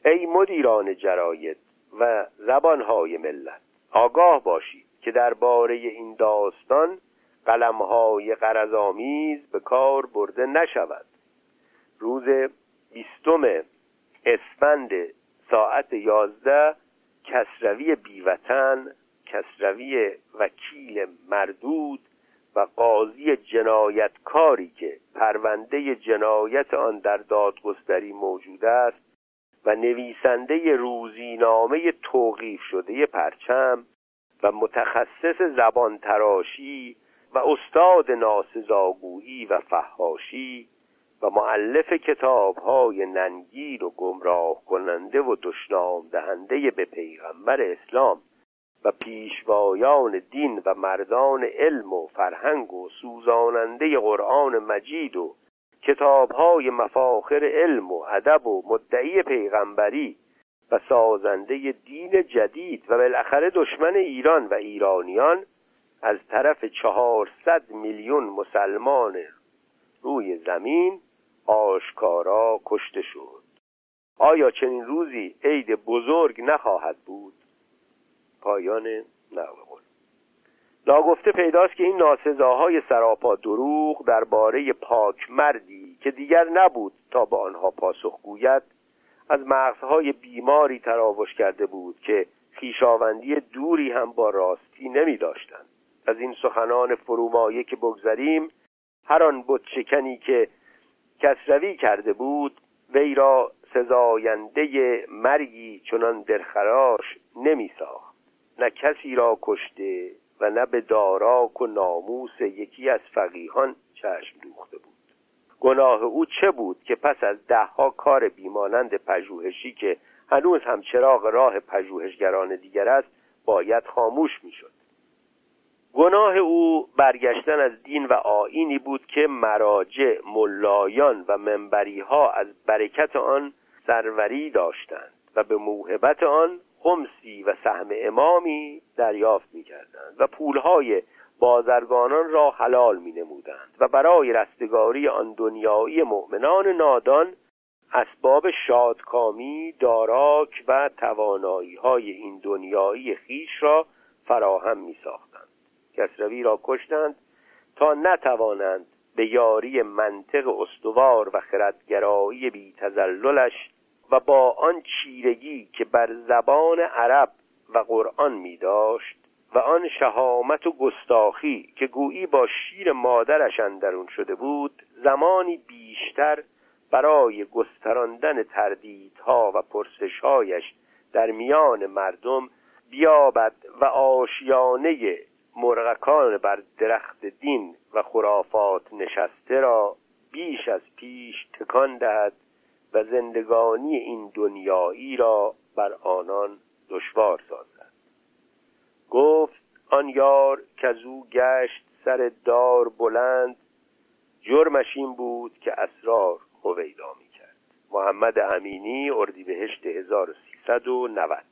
ای مدیران جراید و زبانهای ملت آگاه باشید که درباره این داستان قلمهای قرضآمیز به کار برده نشود. روز بیستم اسفند ساعت یازده کسروی بیوطن کسروی وکیل مردود و قاضی جنایتکاری که پرونده جنایت آن در دادگستری موجود است و نویسنده روزینامه توقیف شده پرچم و متخصص زبان تراشی و استاد ناسزاگویی و فهاشی و معلف کتاب های ننگیر و گمراه کننده و دشنام دهنده به پیغمبر اسلام. و پیشوایان دین و مردان علم و فرهنگ و سوزاننده قرآن مجید و کتابهای مفاخر علم و ادب و مدعی پیغمبری و سازنده دین جدید و بالاخره دشمن ایران و ایرانیان از طرف چهارصد میلیون مسلمان روی زمین آشکارا کشته شد. آیا چنین روزی عید بزرگ نخواهد بود؟ پایان نقل ناگفته پیداست که این ناسزاهای سراپا دروغ درباره پاک مردی که دیگر نبود تا به آنها پاسخ گوید از مغزهای بیماری تراوش کرده بود که خیشاوندی دوری هم با راستی نمی داشتند. از این سخنان فرومایه که بگذریم هر آن شکنی که کسروی کرده بود وی را سزاینده مرگی چنان درخراش نمی ساخت. نه کسی را کشته و نه به داراک و ناموس یکی از فقیهان چشم دوخته بود. گناه او چه بود که پس از دهها کار بیمانند پژوهشی که هنوز هم چراغ راه پژوهشگران دیگر است باید خاموش می‌شد. گناه او برگشتن از دین و آینی بود که مراجع ملایان و منبری ها از برکت آن سروری داشتند و به موهبت آن خمسی و سهم امامی دریافت می کردند و پولهای بازرگانان را حلال می نمودند و برای رستگاری آن دنیایی مؤمنان نادان اسباب شادکامی داراک و توانایی های این دنیایی خیش را فراهم می ساختند کسروی را کشتند تا نتوانند به یاری منطق استوار و خردگرایی بی تزللش و با آن چیرگی که بر زبان عرب و قرآن می داشت و آن شهامت و گستاخی که گویی با شیر مادرش اندرون شده بود زمانی بیشتر برای گستراندن تردیدها و پرسشهایش در میان مردم بیابد و آشیانه مرغکان بر درخت دین و خرافات نشسته را بیش از پیش تکان دهد. و زندگانی این دنیایی را بر آنان دشوار سازد. گفت آن یار که او گشت سر دار بلند جرمش این بود که اسرار هویدا کرد محمد امینی اردیبهشت 1390